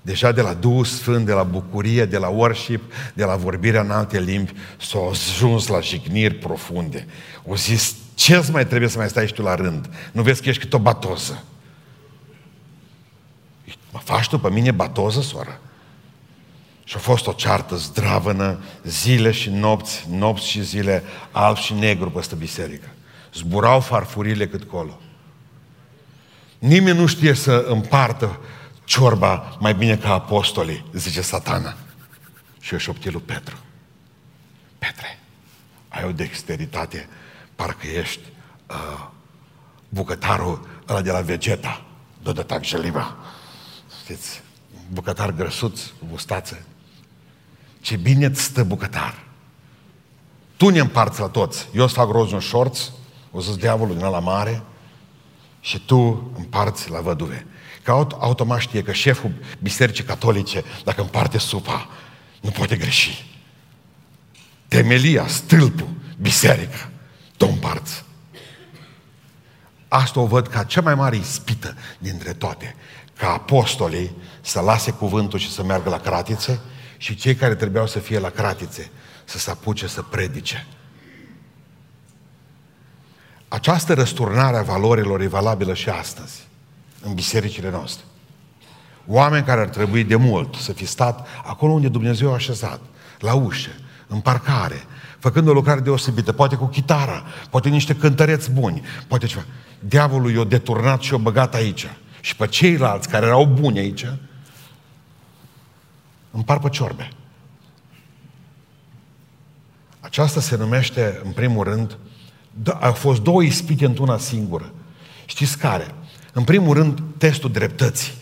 deja de la Duhul Sfânt, de la bucurie, de la worship, de la vorbirea în alte limbi, s-au ajuns la jigniri profunde. O zis, ce mai trebuie să mai stai și tu la rând? Nu vezi că ești cât o batoză? Mă faci tu pe mine batoză, soră? Și a fost o ceartă zdravănă, zile și nopți, nopți și zile, alb și negru peste biserică. Zburau farfurile cât colo. Nimeni nu știe să împartă ciorba mai bine ca apostolii, zice satana. Și eu șopti lui Petru. Petre, ai o dexteritate, parcă ești uh, bucătarul ăla de la Vegeta, Dodătac Jeliva. Știți, bucătar grăsuț, cu mustață. Ce bine îți stă bucătar. Tu ne împarți la toți. Eu îți fac roz în șorț, o să-ți diavolul din la mare, și tu împarți la văduve. Că automat știe că șeful bisericii catolice, dacă împarte supa, nu poate greși. Temelia, stâlpul, biserica, tu împarți. Asta o văd ca cea mai mare ispită dintre toate. Ca apostolii să lase cuvântul și să meargă la cratițe și cei care trebuiau să fie la cratițe să se apuce să predice. Această răsturnare a valorilor e valabilă și astăzi, în bisericile noastre. Oameni care ar trebui de mult să fi stat acolo unde Dumnezeu a așezat, la ușă, în parcare, făcând o lucrare deosebită, poate cu chitara, poate niște cântăreți buni, poate ceva. Diavolul i-a deturnat și i-a băgat aici. Și pe ceilalți care erau buni aici, împar pe ciorbe. Aceasta se numește, în primul rând, da, au fost două ispite într-una singură. Știți care? În primul rând, testul dreptății.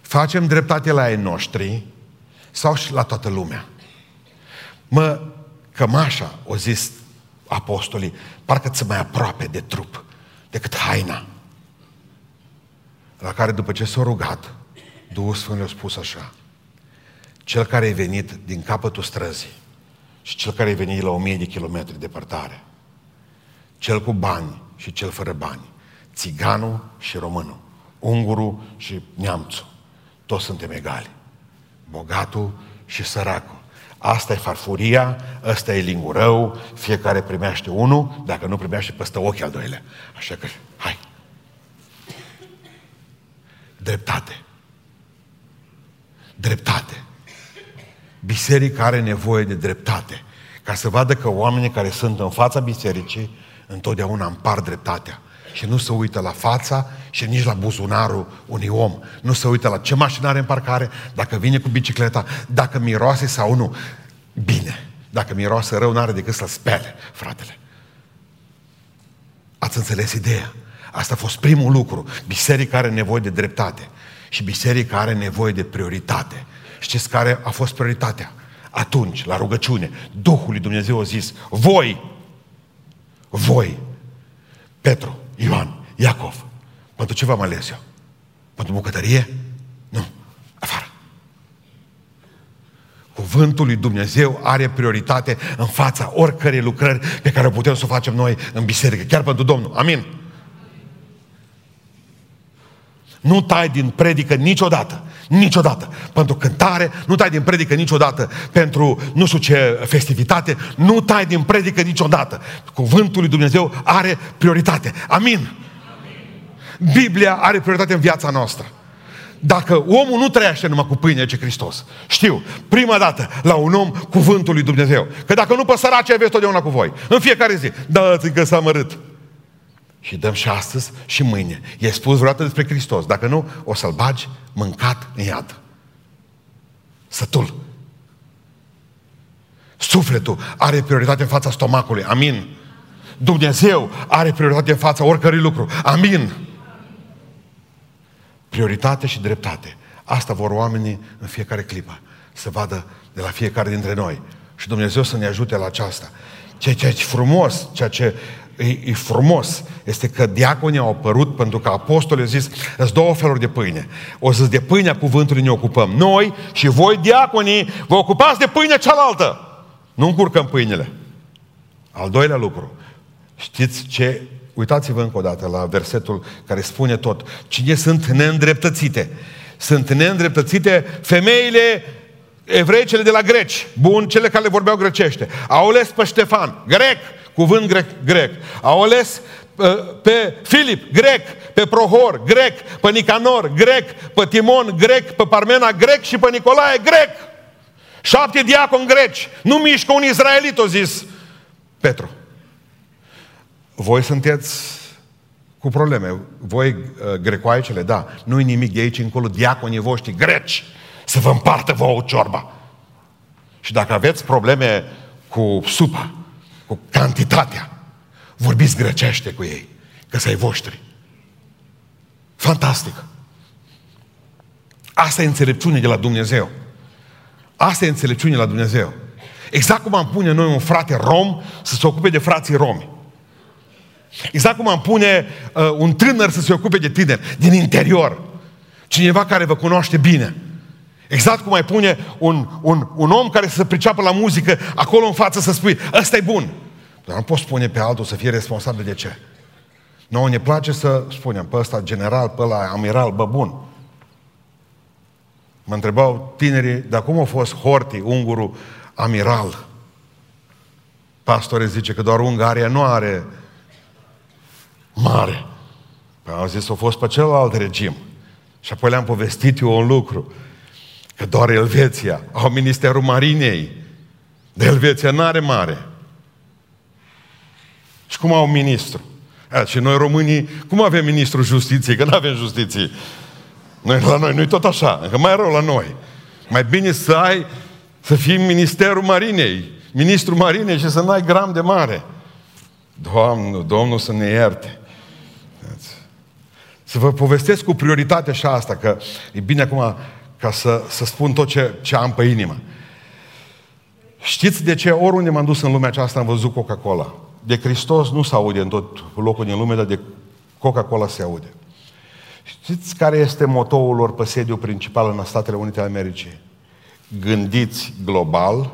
Facem dreptate la ei noștri sau și la toată lumea. Mă, cămașa, o zis apostolii, parcă ți mai aproape de trup decât haina. La care după ce s-a rugat, Duhul Sfânt le-a spus așa, cel care e venit din capătul străzii și cel care e venit la o mie de kilometri departare, cel cu bani și cel fără bani, țiganul și românul, ungurul și neamțul, toți suntem egali. Bogatul și săracul. Asta e farfuria, ăsta e lingurău, fiecare primește unul, dacă nu primește peste ochii al doilea. Așa că, hai. Dreptate. Dreptate. Biserica are nevoie de dreptate. Ca să vadă că oamenii care sunt în fața bisericii întotdeauna împar dreptatea. Și nu se uită la fața și nici la buzunarul unui om. Nu se uită la ce mașină are în parcare, dacă vine cu bicicleta, dacă miroase sau nu. Bine. Dacă miroase rău, n-are decât să-l spele, fratele. Ați înțeles ideea? Asta a fost primul lucru. Biserica are nevoie de dreptate. Și biserica are nevoie de prioritate. Știți care a fost prioritatea? Atunci, la rugăciune, Duhul lui Dumnezeu a zis, voi voi, Petru, Ioan, Iacov, pentru ce v-am ales eu? Pentru bucătărie? Nu, afară. Cuvântul lui Dumnezeu are prioritate în fața oricărei lucrări pe care o putem să o facem noi în biserică, chiar pentru Domnul. Amin. Nu tai din predică niciodată. Niciodată. Pentru cântare, nu tai din predică niciodată. Pentru nu știu ce festivitate, nu tai din predică niciodată. Cuvântul lui Dumnezeu are prioritate. Amin. Amin. Biblia are prioritate în viața noastră. Dacă omul nu trăiește numai cu pâine, ce Hristos. Știu, prima dată, la un om, cuvântul lui Dumnezeu. Că dacă nu pe săraci, aveți totdeauna cu voi. În fiecare zi. Dați-mi că s-a mărât. Și dăm și astăzi și mâine. E spus vreodată despre Hristos. Dacă nu, o să-l bagi mâncat în iad. Sătul. Sufletul are prioritate în fața stomacului. Amin. Dumnezeu are prioritate în fața oricărui lucru. Amin. Prioritate și dreptate. Asta vor oamenii în fiecare clipă. Să vadă de la fiecare dintre noi. Și Dumnezeu să ne ajute la aceasta. Ceea ce e frumos, ceea ce e, e frumos este că diaconii au apărut pentru că apostolii au zis, sunt două feluri de pâine. O să de pâinea cuvântului ne ocupăm noi și voi, diaconii, vă ocupați de pâinea cealaltă. Nu încurcăm pâinile. Al doilea lucru. Știți ce? Uitați-vă încă o dată la versetul care spune tot. Cine sunt neîndreptățite? Sunt neîndreptățite femeile evreicele de la greci, bun, cele care le vorbeau grecește. Au ales pe Ștefan, grec, cuvânt grec, grec. Au ales uh, pe Filip, grec, pe Prohor, grec, pe Nicanor, grec, pe Timon, grec, pe Parmena, grec și pe Nicolae, grec. Șapte diaconi greci. Nu mișcă un izraelit, o zis Petru. Voi sunteți cu probleme. Voi uh, grecoaicele, da. Nu-i nimic de aici încolo, diaconii voștri greci să vă împartă vouă ciorba. Și dacă aveți probleme cu supa, cu cantitatea, vorbiți grecește cu ei, că să-i voștri. Fantastic! Asta e înțelepciune de la Dumnezeu. Asta e înțelepciune la Dumnezeu. Exact cum am pune noi un frate rom să se ocupe de frații romi. Exact cum am pune uh, un tânăr să se ocupe de tineri, din interior. Cineva care vă cunoaște bine. Exact cum ai pune un, un, un om care să se priceapă la muzică acolo în față să spui, ăsta e bun. Dar nu poți spune pe altul să fie responsabil de ce. Noi ne place să spunem pe ăsta general, pe ăla amiral, bă bun. Mă întrebau tinerii, dar cum a fost Horti, ungurul amiral? Pastore zice că doar Ungaria nu are mare. Păi au zis, a fost pe celălalt regim. Și apoi le-am povestit eu un lucru. Că doar Elveția au Ministerul Marinei. De Elveția n-are mare. Și cum au ministru? A, și noi românii, cum avem ministrul justiției? Că nu avem justiție. Noi, la noi nu-i tot așa, că mai rău la noi. Mai bine să ai, să fii Ministerul Marinei, Ministrul Marinei și să n-ai gram de mare. Doamne, Domnul să ne ierte. Să vă povestesc cu prioritate și asta, că e bine acum ca să, să spun tot ce, ce am pe inimă. Știți de ce oriunde m-am dus în lumea aceasta am văzut Coca-Cola? De Hristos nu se aude în tot locul din lume, dar de Coca-Cola se aude. Știți care este motoul lor pe sediu principal în Statele Unite ale Americii? Gândiți global,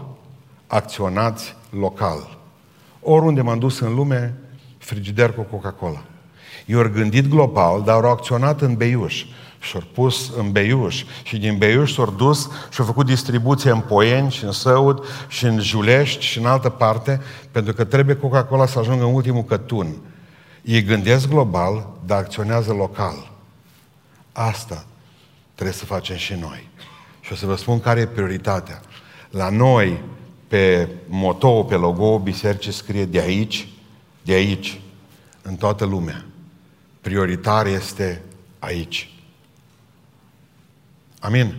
acționați local. Oriunde m-am dus în lume, frigider cu Coca-Cola. I-au gândit global, dar au acționat în beiuș și-au pus în Beiuș. Și din Beiuș s-au dus și au făcut distribuție în Poieni și în Săud și în Julești și în altă parte, pentru că trebuie Coca-Cola să ajungă în ultimul cătun. Ei gândesc global, dar acționează local. Asta trebuie să facem și noi. Și o să vă spun care e prioritatea. La noi, pe motou, pe logo bisericii scrie de aici, de aici, în toată lumea. Prioritar este aici. Amin?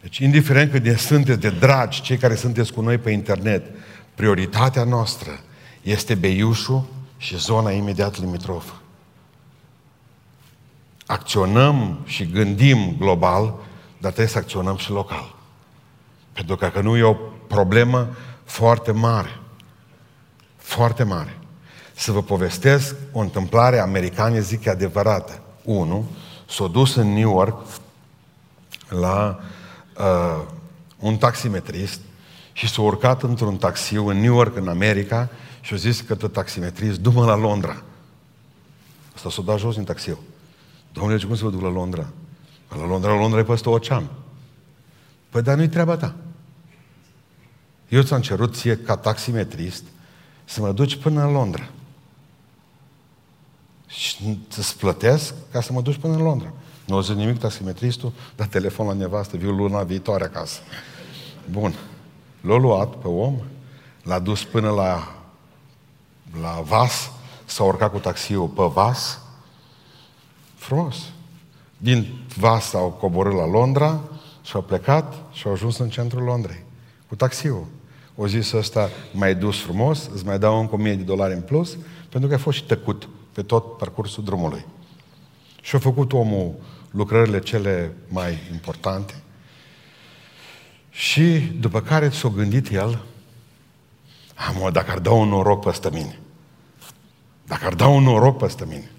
Deci, indiferent cât de sunteți de dragi, cei care sunteți cu noi pe internet, prioritatea noastră este Beiușul și zona imediat limitrofă. Acționăm și gândim global, dar trebuie să acționăm și local. Pentru că, că nu e o problemă foarte mare. Foarte mare. Să vă povestesc o întâmplare americană, zic, adevărată. Unu, s-a dus în New York la uh, un taximetrist și s-a urcat într-un taxiu în New York, în America, și a zis că taximetrist, du-mă la Londra. Asta s-a dat jos din taxiu. Domnule, cum să vă duc la Londra? La Londra, la Londra e peste ocean. Păi, dar nu-i treaba ta. Eu ți-am cerut ție, ca taximetrist, să mă duci până în Londra și îți plătesc ca să mă duci până în Londra. Nu o zic nimic taximetristul, dar telefon la nevastă, viu luna viitoare acasă. Bun. L-a luat pe om, l-a dus până la, la vas, s-a urcat cu taxiul pe vas. Frumos. Din vas au coborât la Londra și au plecat și au ajuns în centrul Londrei. Cu taxiul. O zis ăsta, mai dus frumos, îți mai dau încă 1000 de dolari în plus, pentru că ai fost și tăcut pe tot parcursul drumului. Și a făcut omul lucrările cele mai importante și după care s-a gândit el, Am, dacă ar da un noroc peste mine. Dacă ar da un noroc peste mine.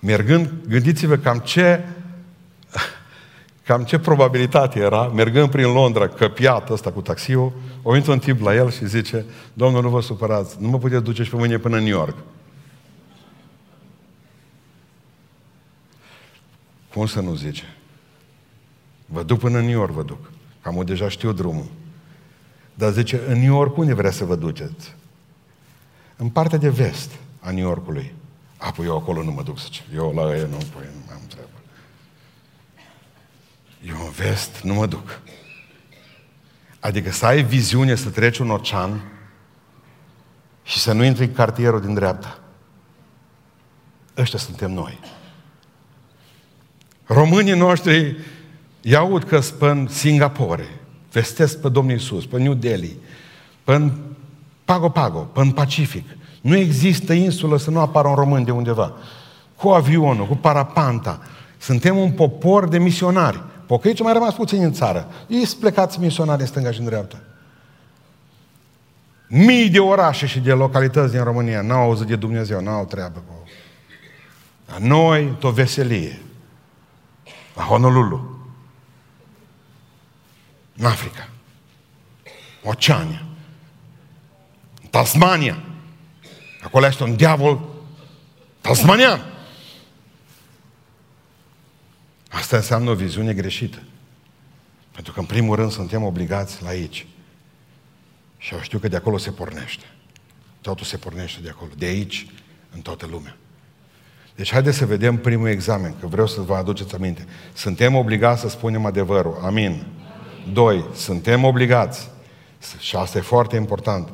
Mergând, gândiți-vă cam ce cam ce probabilitate era, mergând prin Londra, căpiat ăsta cu taxiul, o intru un tip la el și zice, domnul, nu vă supărați, nu mă puteți duce și pe mâine până în New York. Cum să nu zice? Vă duc până în New York, vă duc. Cam deja știu drumul. Dar zice, în New York unde vrea să vă duceți? În partea de vest a New Yorkului. Apoi eu acolo nu mă duc, zice. Eu la ei nu, păi, nu am treabă. Eu în vest nu mă duc. Adică să ai viziune să treci un ocean și să nu intri în cartierul din dreapta. Ăștia suntem noi. Românii noștri iau că în Singapore, vestesc pe Domnul Isus, pe New Delhi, pe Pago Pago, pe Pacific. Nu există insulă să nu apară un român de undeva. Cu avionul, cu parapanta. Suntem un popor de misionari. Pocăiți mai rămas puțin în țară. Ei sunt plecați misionari în stânga și în dreapta. Mii de orașe și de localități din România n-au auzit de Dumnezeu, n-au treabă cu... Dar noi, o veselie. La Honolulu. În Africa. Oceania. În Tasmania. Acolo este un diavol tasmanian. Asta înseamnă o viziune greșită. Pentru că, în primul rând, suntem obligați la aici. Și eu știu că de acolo se pornește. Totul se pornește de acolo. De aici, în toată lumea. Deci haideți să vedem primul examen, că vreau să vă aduceți aminte. Suntem obligați să spunem adevărul. Amin. Doi, suntem obligați, și asta e foarte important,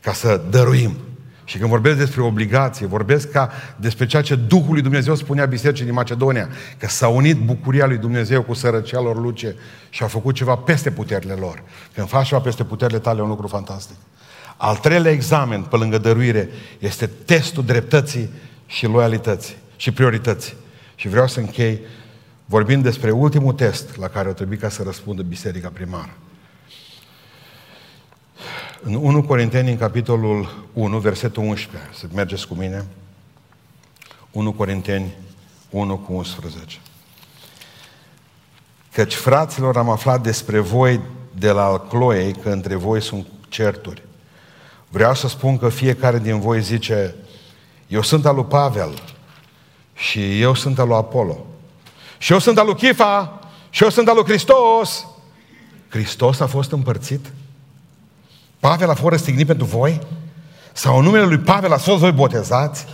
ca să dăruim. Și când vorbesc despre obligație, vorbesc ca despre ceea ce Duhul lui Dumnezeu spunea bisericii din Macedonia, că s-a unit bucuria lui Dumnezeu cu sărăcia lor luce și a făcut ceva peste puterile lor. Când faci ceva peste puterile tale, e un lucru fantastic. Al treilea examen, pe lângă dăruire, este testul dreptății și loialității și priorității. Și vreau să închei vorbind despre ultimul test la care o trebuie ca să răspundă biserica primară. În 1 Corinteni, în capitolul 1, versetul 11, să mergeți cu mine, 1 Corinteni 1 cu 11. Căci, fraților, am aflat despre voi de la Alcloei că între voi sunt certuri. Vreau să spun că fiecare din voi zice, eu sunt al lui Pavel și eu sunt al lui Apollo. Și eu sunt al lui Chifa și eu sunt al lui Hristos. Hristos a fost împărțit? Pavel a fost răstignit pentru voi? Sau în numele lui Pavel a fost voi botezați?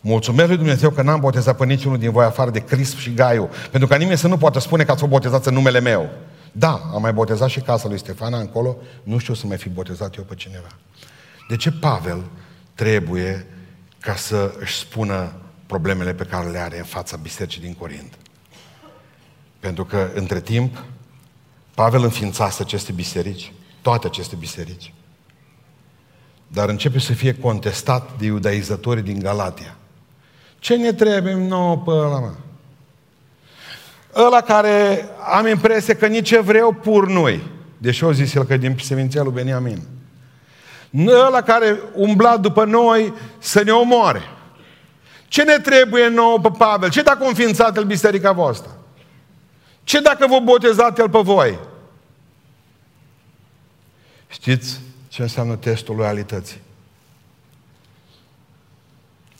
Mulțumesc lui Dumnezeu că n-am botezat pe niciunul din voi afară de Crisp și Gaiu, pentru că nimeni să nu poată spune că ați fost botezați în numele meu. Da, am mai botezat și casa lui Stefana încolo, nu știu să mai fi botezat eu pe cineva. De ce Pavel trebuie ca să își spună problemele pe care le are în fața bisericii din Corint? Pentru că, între timp, Pavel înființase aceste biserici, toate aceste biserici. Dar începe să fie contestat de iudaizatorii din Galatia. Ce ne trebuie nouă pe ăla, mă? Ăla care am impresia că nici evreu pur nu Deși o zis el că din seminția lui Beniamin. Ăla care umbla după noi să ne omoare. Ce ne trebuie nouă pe Pavel? Ce dacă a înființat el biserica voastră? Ce dacă vă botezat el pe voi? Știți ce înseamnă testul loialității?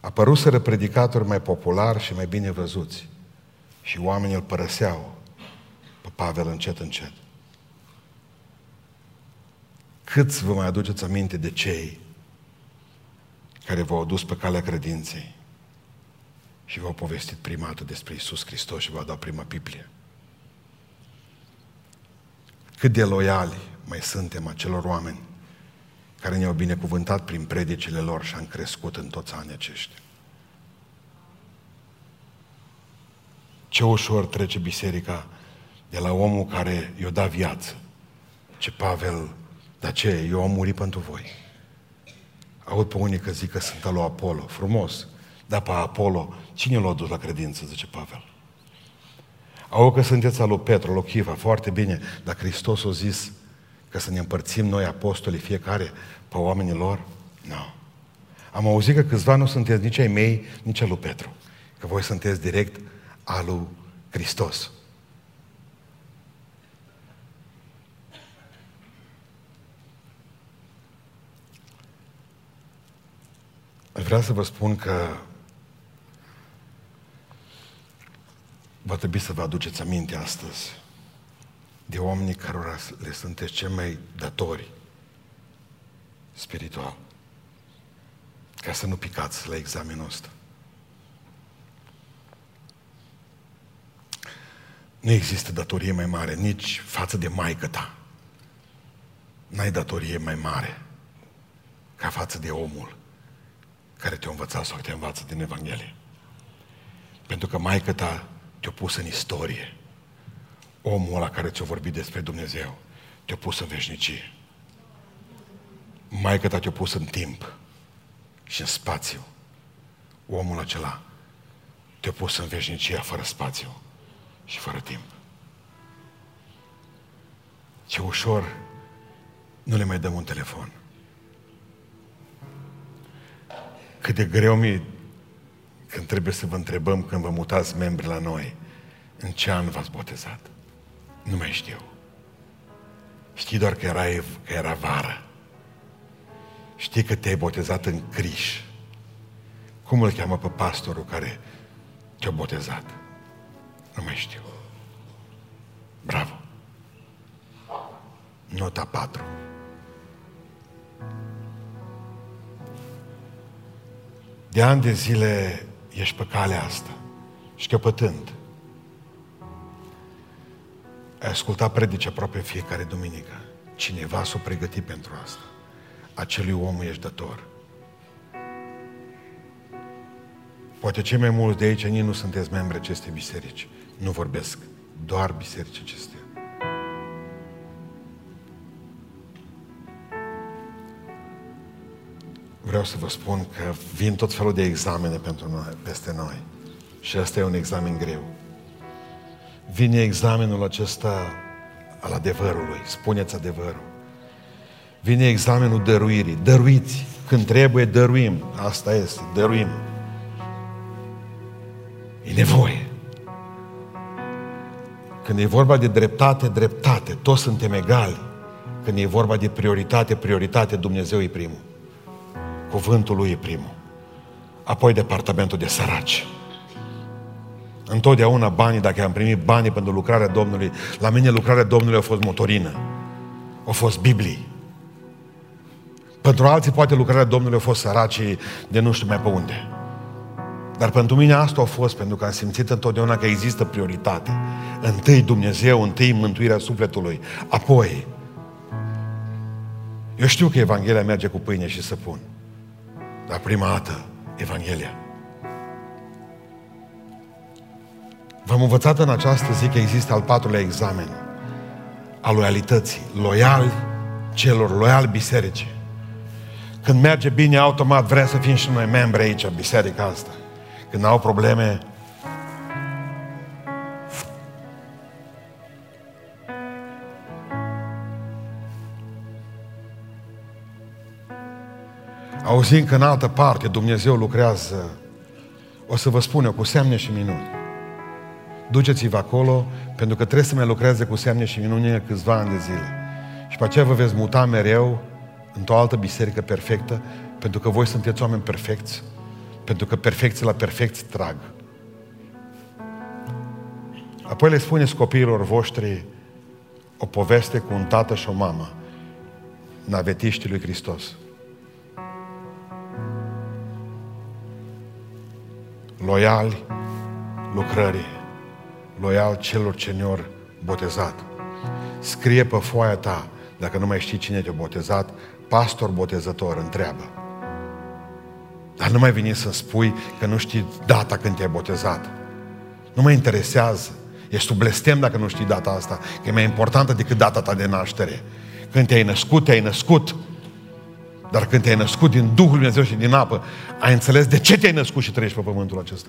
Apăruseră predicatori mai populari și mai bine văzuți. Și oamenii îl părăseau pe Pavel încet, încet. Câți vă mai aduceți aminte de cei care v-au adus pe calea credinței și v-au povestit prima dată despre Isus Hristos și v-au dat prima Biblie? Cât de loiali mai suntem acelor oameni care ne-au binecuvântat prin predicile lor și am crescut în toți anii aceștia. Ce ușor trece biserica de la omul care i-a dat viață. Ce Pavel, dar ce? Eu am murit pentru voi. Aud pe unii că zic că sunt al lui Apollo. Frumos. Dar pe Apollo, cine l-a dus la credință, zice Pavel? Au că sunteți al lui Petru, lui Chiva, foarte bine, dar Hristos a zis Că să ne împărțim noi apostolii fiecare pe oamenii lor? Nu. No. Am auzit că câțiva nu sunteți nici ai mei, nici al lui Petru. Că voi sunteți direct al lui Hristos. Vreau să vă spun că va trebui să vă aduceți aminte astăzi de oamenii cărora le sunteți cei mai datori spiritual. Ca să nu picați la examenul ăsta. Nu există datorie mai mare nici față de maică ta. N-ai datorie mai mare ca față de omul care te-a învățat sau te învață din Evanghelie. Pentru că maică ta te-a pus în istorie. Omul ăla care ți-a vorbit despre Dumnezeu te-a pus în veșnicie. Maică ta te-a pus în timp și în spațiu. Omul acela te-a pus în veșnicia fără spațiu și fără timp. Ce ușor nu le mai dăm un telefon. Cât de greu mi când trebuie să vă întrebăm când vă mutați membri la noi, în ce an v-ați botezat? Nu mai știu. Știi doar că era, că era vară. Știi că te-ai botezat în Criș. Cum îl cheamă pe pastorul care te-a botezat? Nu mai știu. Bravo. Nota 4. De ani de zile ești pe calea asta și căpătând. Ai ascultat predici aproape fiecare duminică. Cineva s-a pregătit pentru asta. Acelui om ești dator. Poate cei mai mulți de aici nici nu sunteți membri acestei biserici. Nu vorbesc doar biserici acestea. Vreau să vă spun că vin tot felul de examene pentru noi, peste noi. Și asta e un examen greu. Vine examenul acesta al adevărului. Spuneți adevărul. Vine examenul dăruirii. Dăruiți. Când trebuie, dăruim. Asta este. Dăruim. E nevoie. Când e vorba de dreptate, dreptate. Toți suntem egali. Când e vorba de prioritate, prioritate, Dumnezeu e primul. Cuvântul lui e primul. Apoi departamentul de săraci. Întotdeauna banii, dacă am primit banii pentru lucrarea Domnului, la mine lucrarea Domnului a fost motorină. A fost Biblie. Pentru alții poate lucrarea Domnului a fost săracii de nu știu mai pe unde. Dar pentru mine asta a fost pentru că am simțit întotdeauna că există prioritate. Întâi Dumnezeu, întâi mântuirea sufletului, apoi eu știu că Evanghelia merge cu pâine și săpun. Dar prima dată, Evanghelia. V-am învățat în această zi că există al patrulea examen al loialității. Loial celor, loial bisericii. Când merge bine, automat vrem să fim și noi membri aici, în biserica asta. Când au probleme, Auzim că în altă parte Dumnezeu lucrează, o să vă spun eu, cu semne și minuni. Duceți-vă acolo, pentru că trebuie să mai lucreze cu semne și minuni câțiva ani de zile. Și pe aceea vă veți muta mereu într-o altă biserică perfectă, pentru că voi sunteți oameni perfecți, pentru că perfecții la perfecți trag. Apoi le spuneți copiilor voștri o poveste cu un tată și o mamă, navetiștii lui Hristos. Loiali lucrării, loial celor ce ne-au botezat. Scrie pe foaia ta, dacă nu mai știi cine te-a botezat, pastor botezător, întreabă. Dar nu mai veni să spui că nu știi data când te-ai botezat. Nu mă interesează. Ești sub blestem dacă nu știi data asta, că e mai importantă decât data ta de naștere. Când te-ai născut, te-ai născut. Dar când te-ai născut din Duhul Dumnezeu și din apă, ai înțeles de ce te-ai născut și trăiești pe pământul acesta.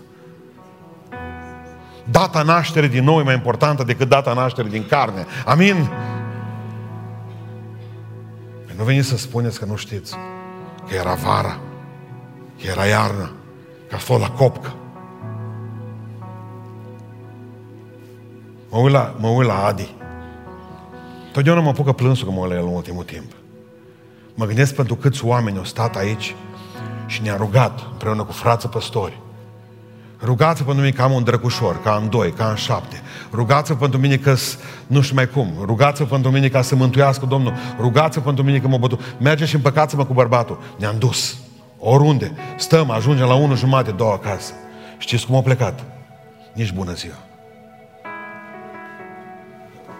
Data nașterii din nou e mai importantă decât data nașterii din carne. Amin? nu veniți să spuneți că nu știți că era vara, că era iarnă, că a fost la copcă. Mă uit la, mă uit la Adi. Totdeauna mă apucă plânsul că mă uit la el în ultimul timp. Mă gândesc pentru câți oameni au stat aici și ne-a rugat împreună cu frații păstori. Rugați-vă pentru mine că am un drăgușor, că am doi, că am șapte. Rugați-vă pentru mine că nu știu mai cum. Rugați-vă pentru mine ca să mântuiască Domnul. Rugați-vă pentru mine că mă bătu. Mergeți și împăcați-mă cu bărbatul. Ne-am dus. Oriunde. Stăm, ajungem la unu jumate, două acasă. Știți cum au plecat? Nici bună ziua.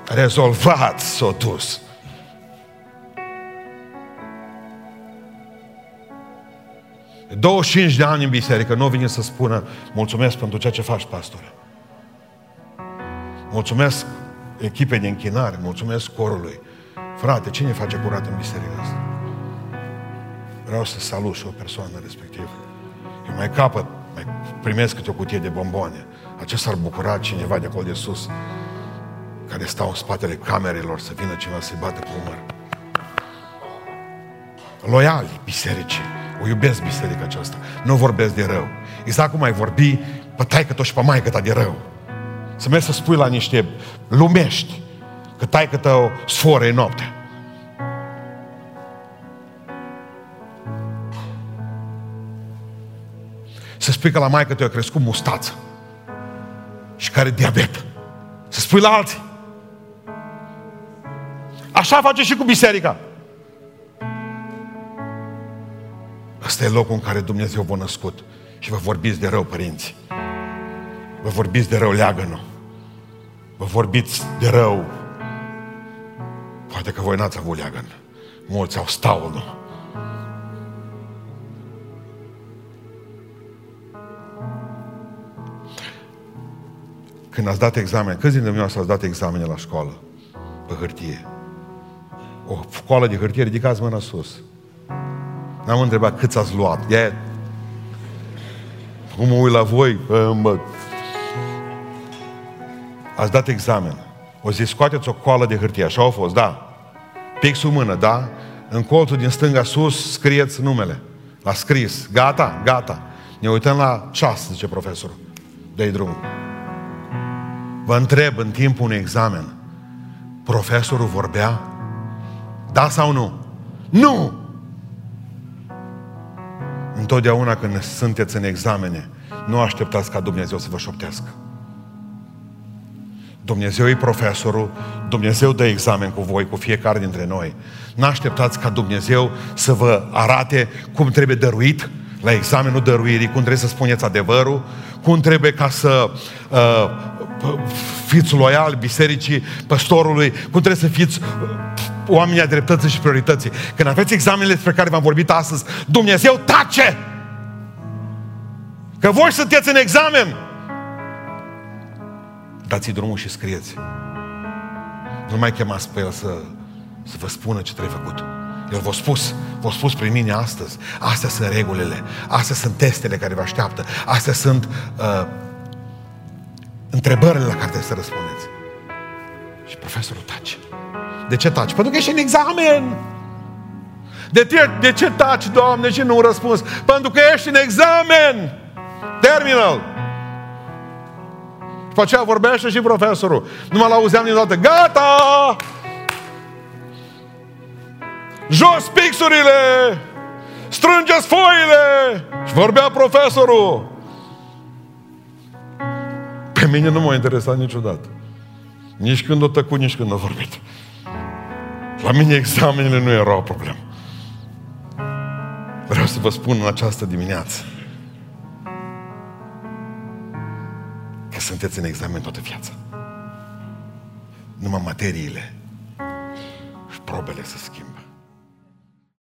Rezolvat s-o dus. 25 de ani în biserică, nu vine să spună mulțumesc pentru ceea ce faci, pastore. Mulțumesc echipei de închinare, mulțumesc corului. Frate, cine face curat în biserica asta? Vreau să salut și o persoană respectivă. Eu mai capăt, mai primesc câte o cutie de bomboane. Acesta ar bucura cineva de acolo de sus, care stau în spatele camerelor, să vină cineva să-i bată cu umăr. Loiali bisericii o iubesc biserica aceasta. Nu vorbesc de rău. Exact cum ai vorbi pe taică tot și pe maică ta de rău. Să mergi să spui la niște lumești că taică tău sforă noaptea. Să spui că la maică tău a crescut mustață și care diabet. Să spui la alții. Așa face și cu biserica. Ăsta e locul în care Dumnezeu v-a născut. Și vă vorbiți de rău, părinți. Vă vorbiți de rău leagănul. Vă vorbiți de rău. Poate că voi n-ați avut leagăn. Mulți au staulul. Când ați dat examen, câți dintre dumneavoastră ați dat examene la școală? Pe hârtie. O școală de hârtie, ridicați mâna sus. N-am întrebat cât ați luat. E... Cum mă uit la voi, mă... Ați dat examen. O zi, scoateți o coală de hârtie. Așa a fost, da. Pixul mână, da? În colțul din stânga sus scrieți numele. L-a scris. Gata, gata. Ne uităm la ceas, zice profesorul. Dă-i drumul. Vă întreb în timpul unui examen, profesorul vorbea? Da sau nu? Nu! Întotdeauna când sunteți în examene, nu așteptați ca Dumnezeu să vă șoptească. Dumnezeu e profesorul, Dumnezeu dă examen cu voi, cu fiecare dintre noi. Nu așteptați ca Dumnezeu să vă arate cum trebuie dăruit la examenul dăruirii, cum trebuie să spuneți adevărul, cum trebuie ca să uh, fiți loial bisericii, păstorului, cum trebuie să fiți oamenii a dreptății și priorității. Când aveți examenele despre care v-am vorbit astăzi, Dumnezeu tace! Că voi sunteți în examen! Dați-i drumul și scrieți. Nu mai chemați pe el să, să vă spună ce trebuie făcut. El v-a spus, v-a spus prin mine astăzi. Astea sunt regulile, astea sunt testele care vă așteaptă, astea sunt uh, întrebările la care trebuie să răspundeți. Și profesorul tace. De ce taci? Pentru că ești în examen. De ce, de ce taci, Doamne, și nu răspuns? Pentru că ești în examen. Terminal. După aceea vorbește și profesorul. Nu mă l-auzeam niciodată. Gata! Jos pixurile! Strângeți foile! Și vorbea profesorul. Pe mine nu m-a interesat niciodată. Nici când o tăcut, nici când o vorbit. La mine examenele nu erau o problemă. Vreau să vă spun în această dimineață că sunteți în examen toată viața. Numai materiile și probele se schimbă.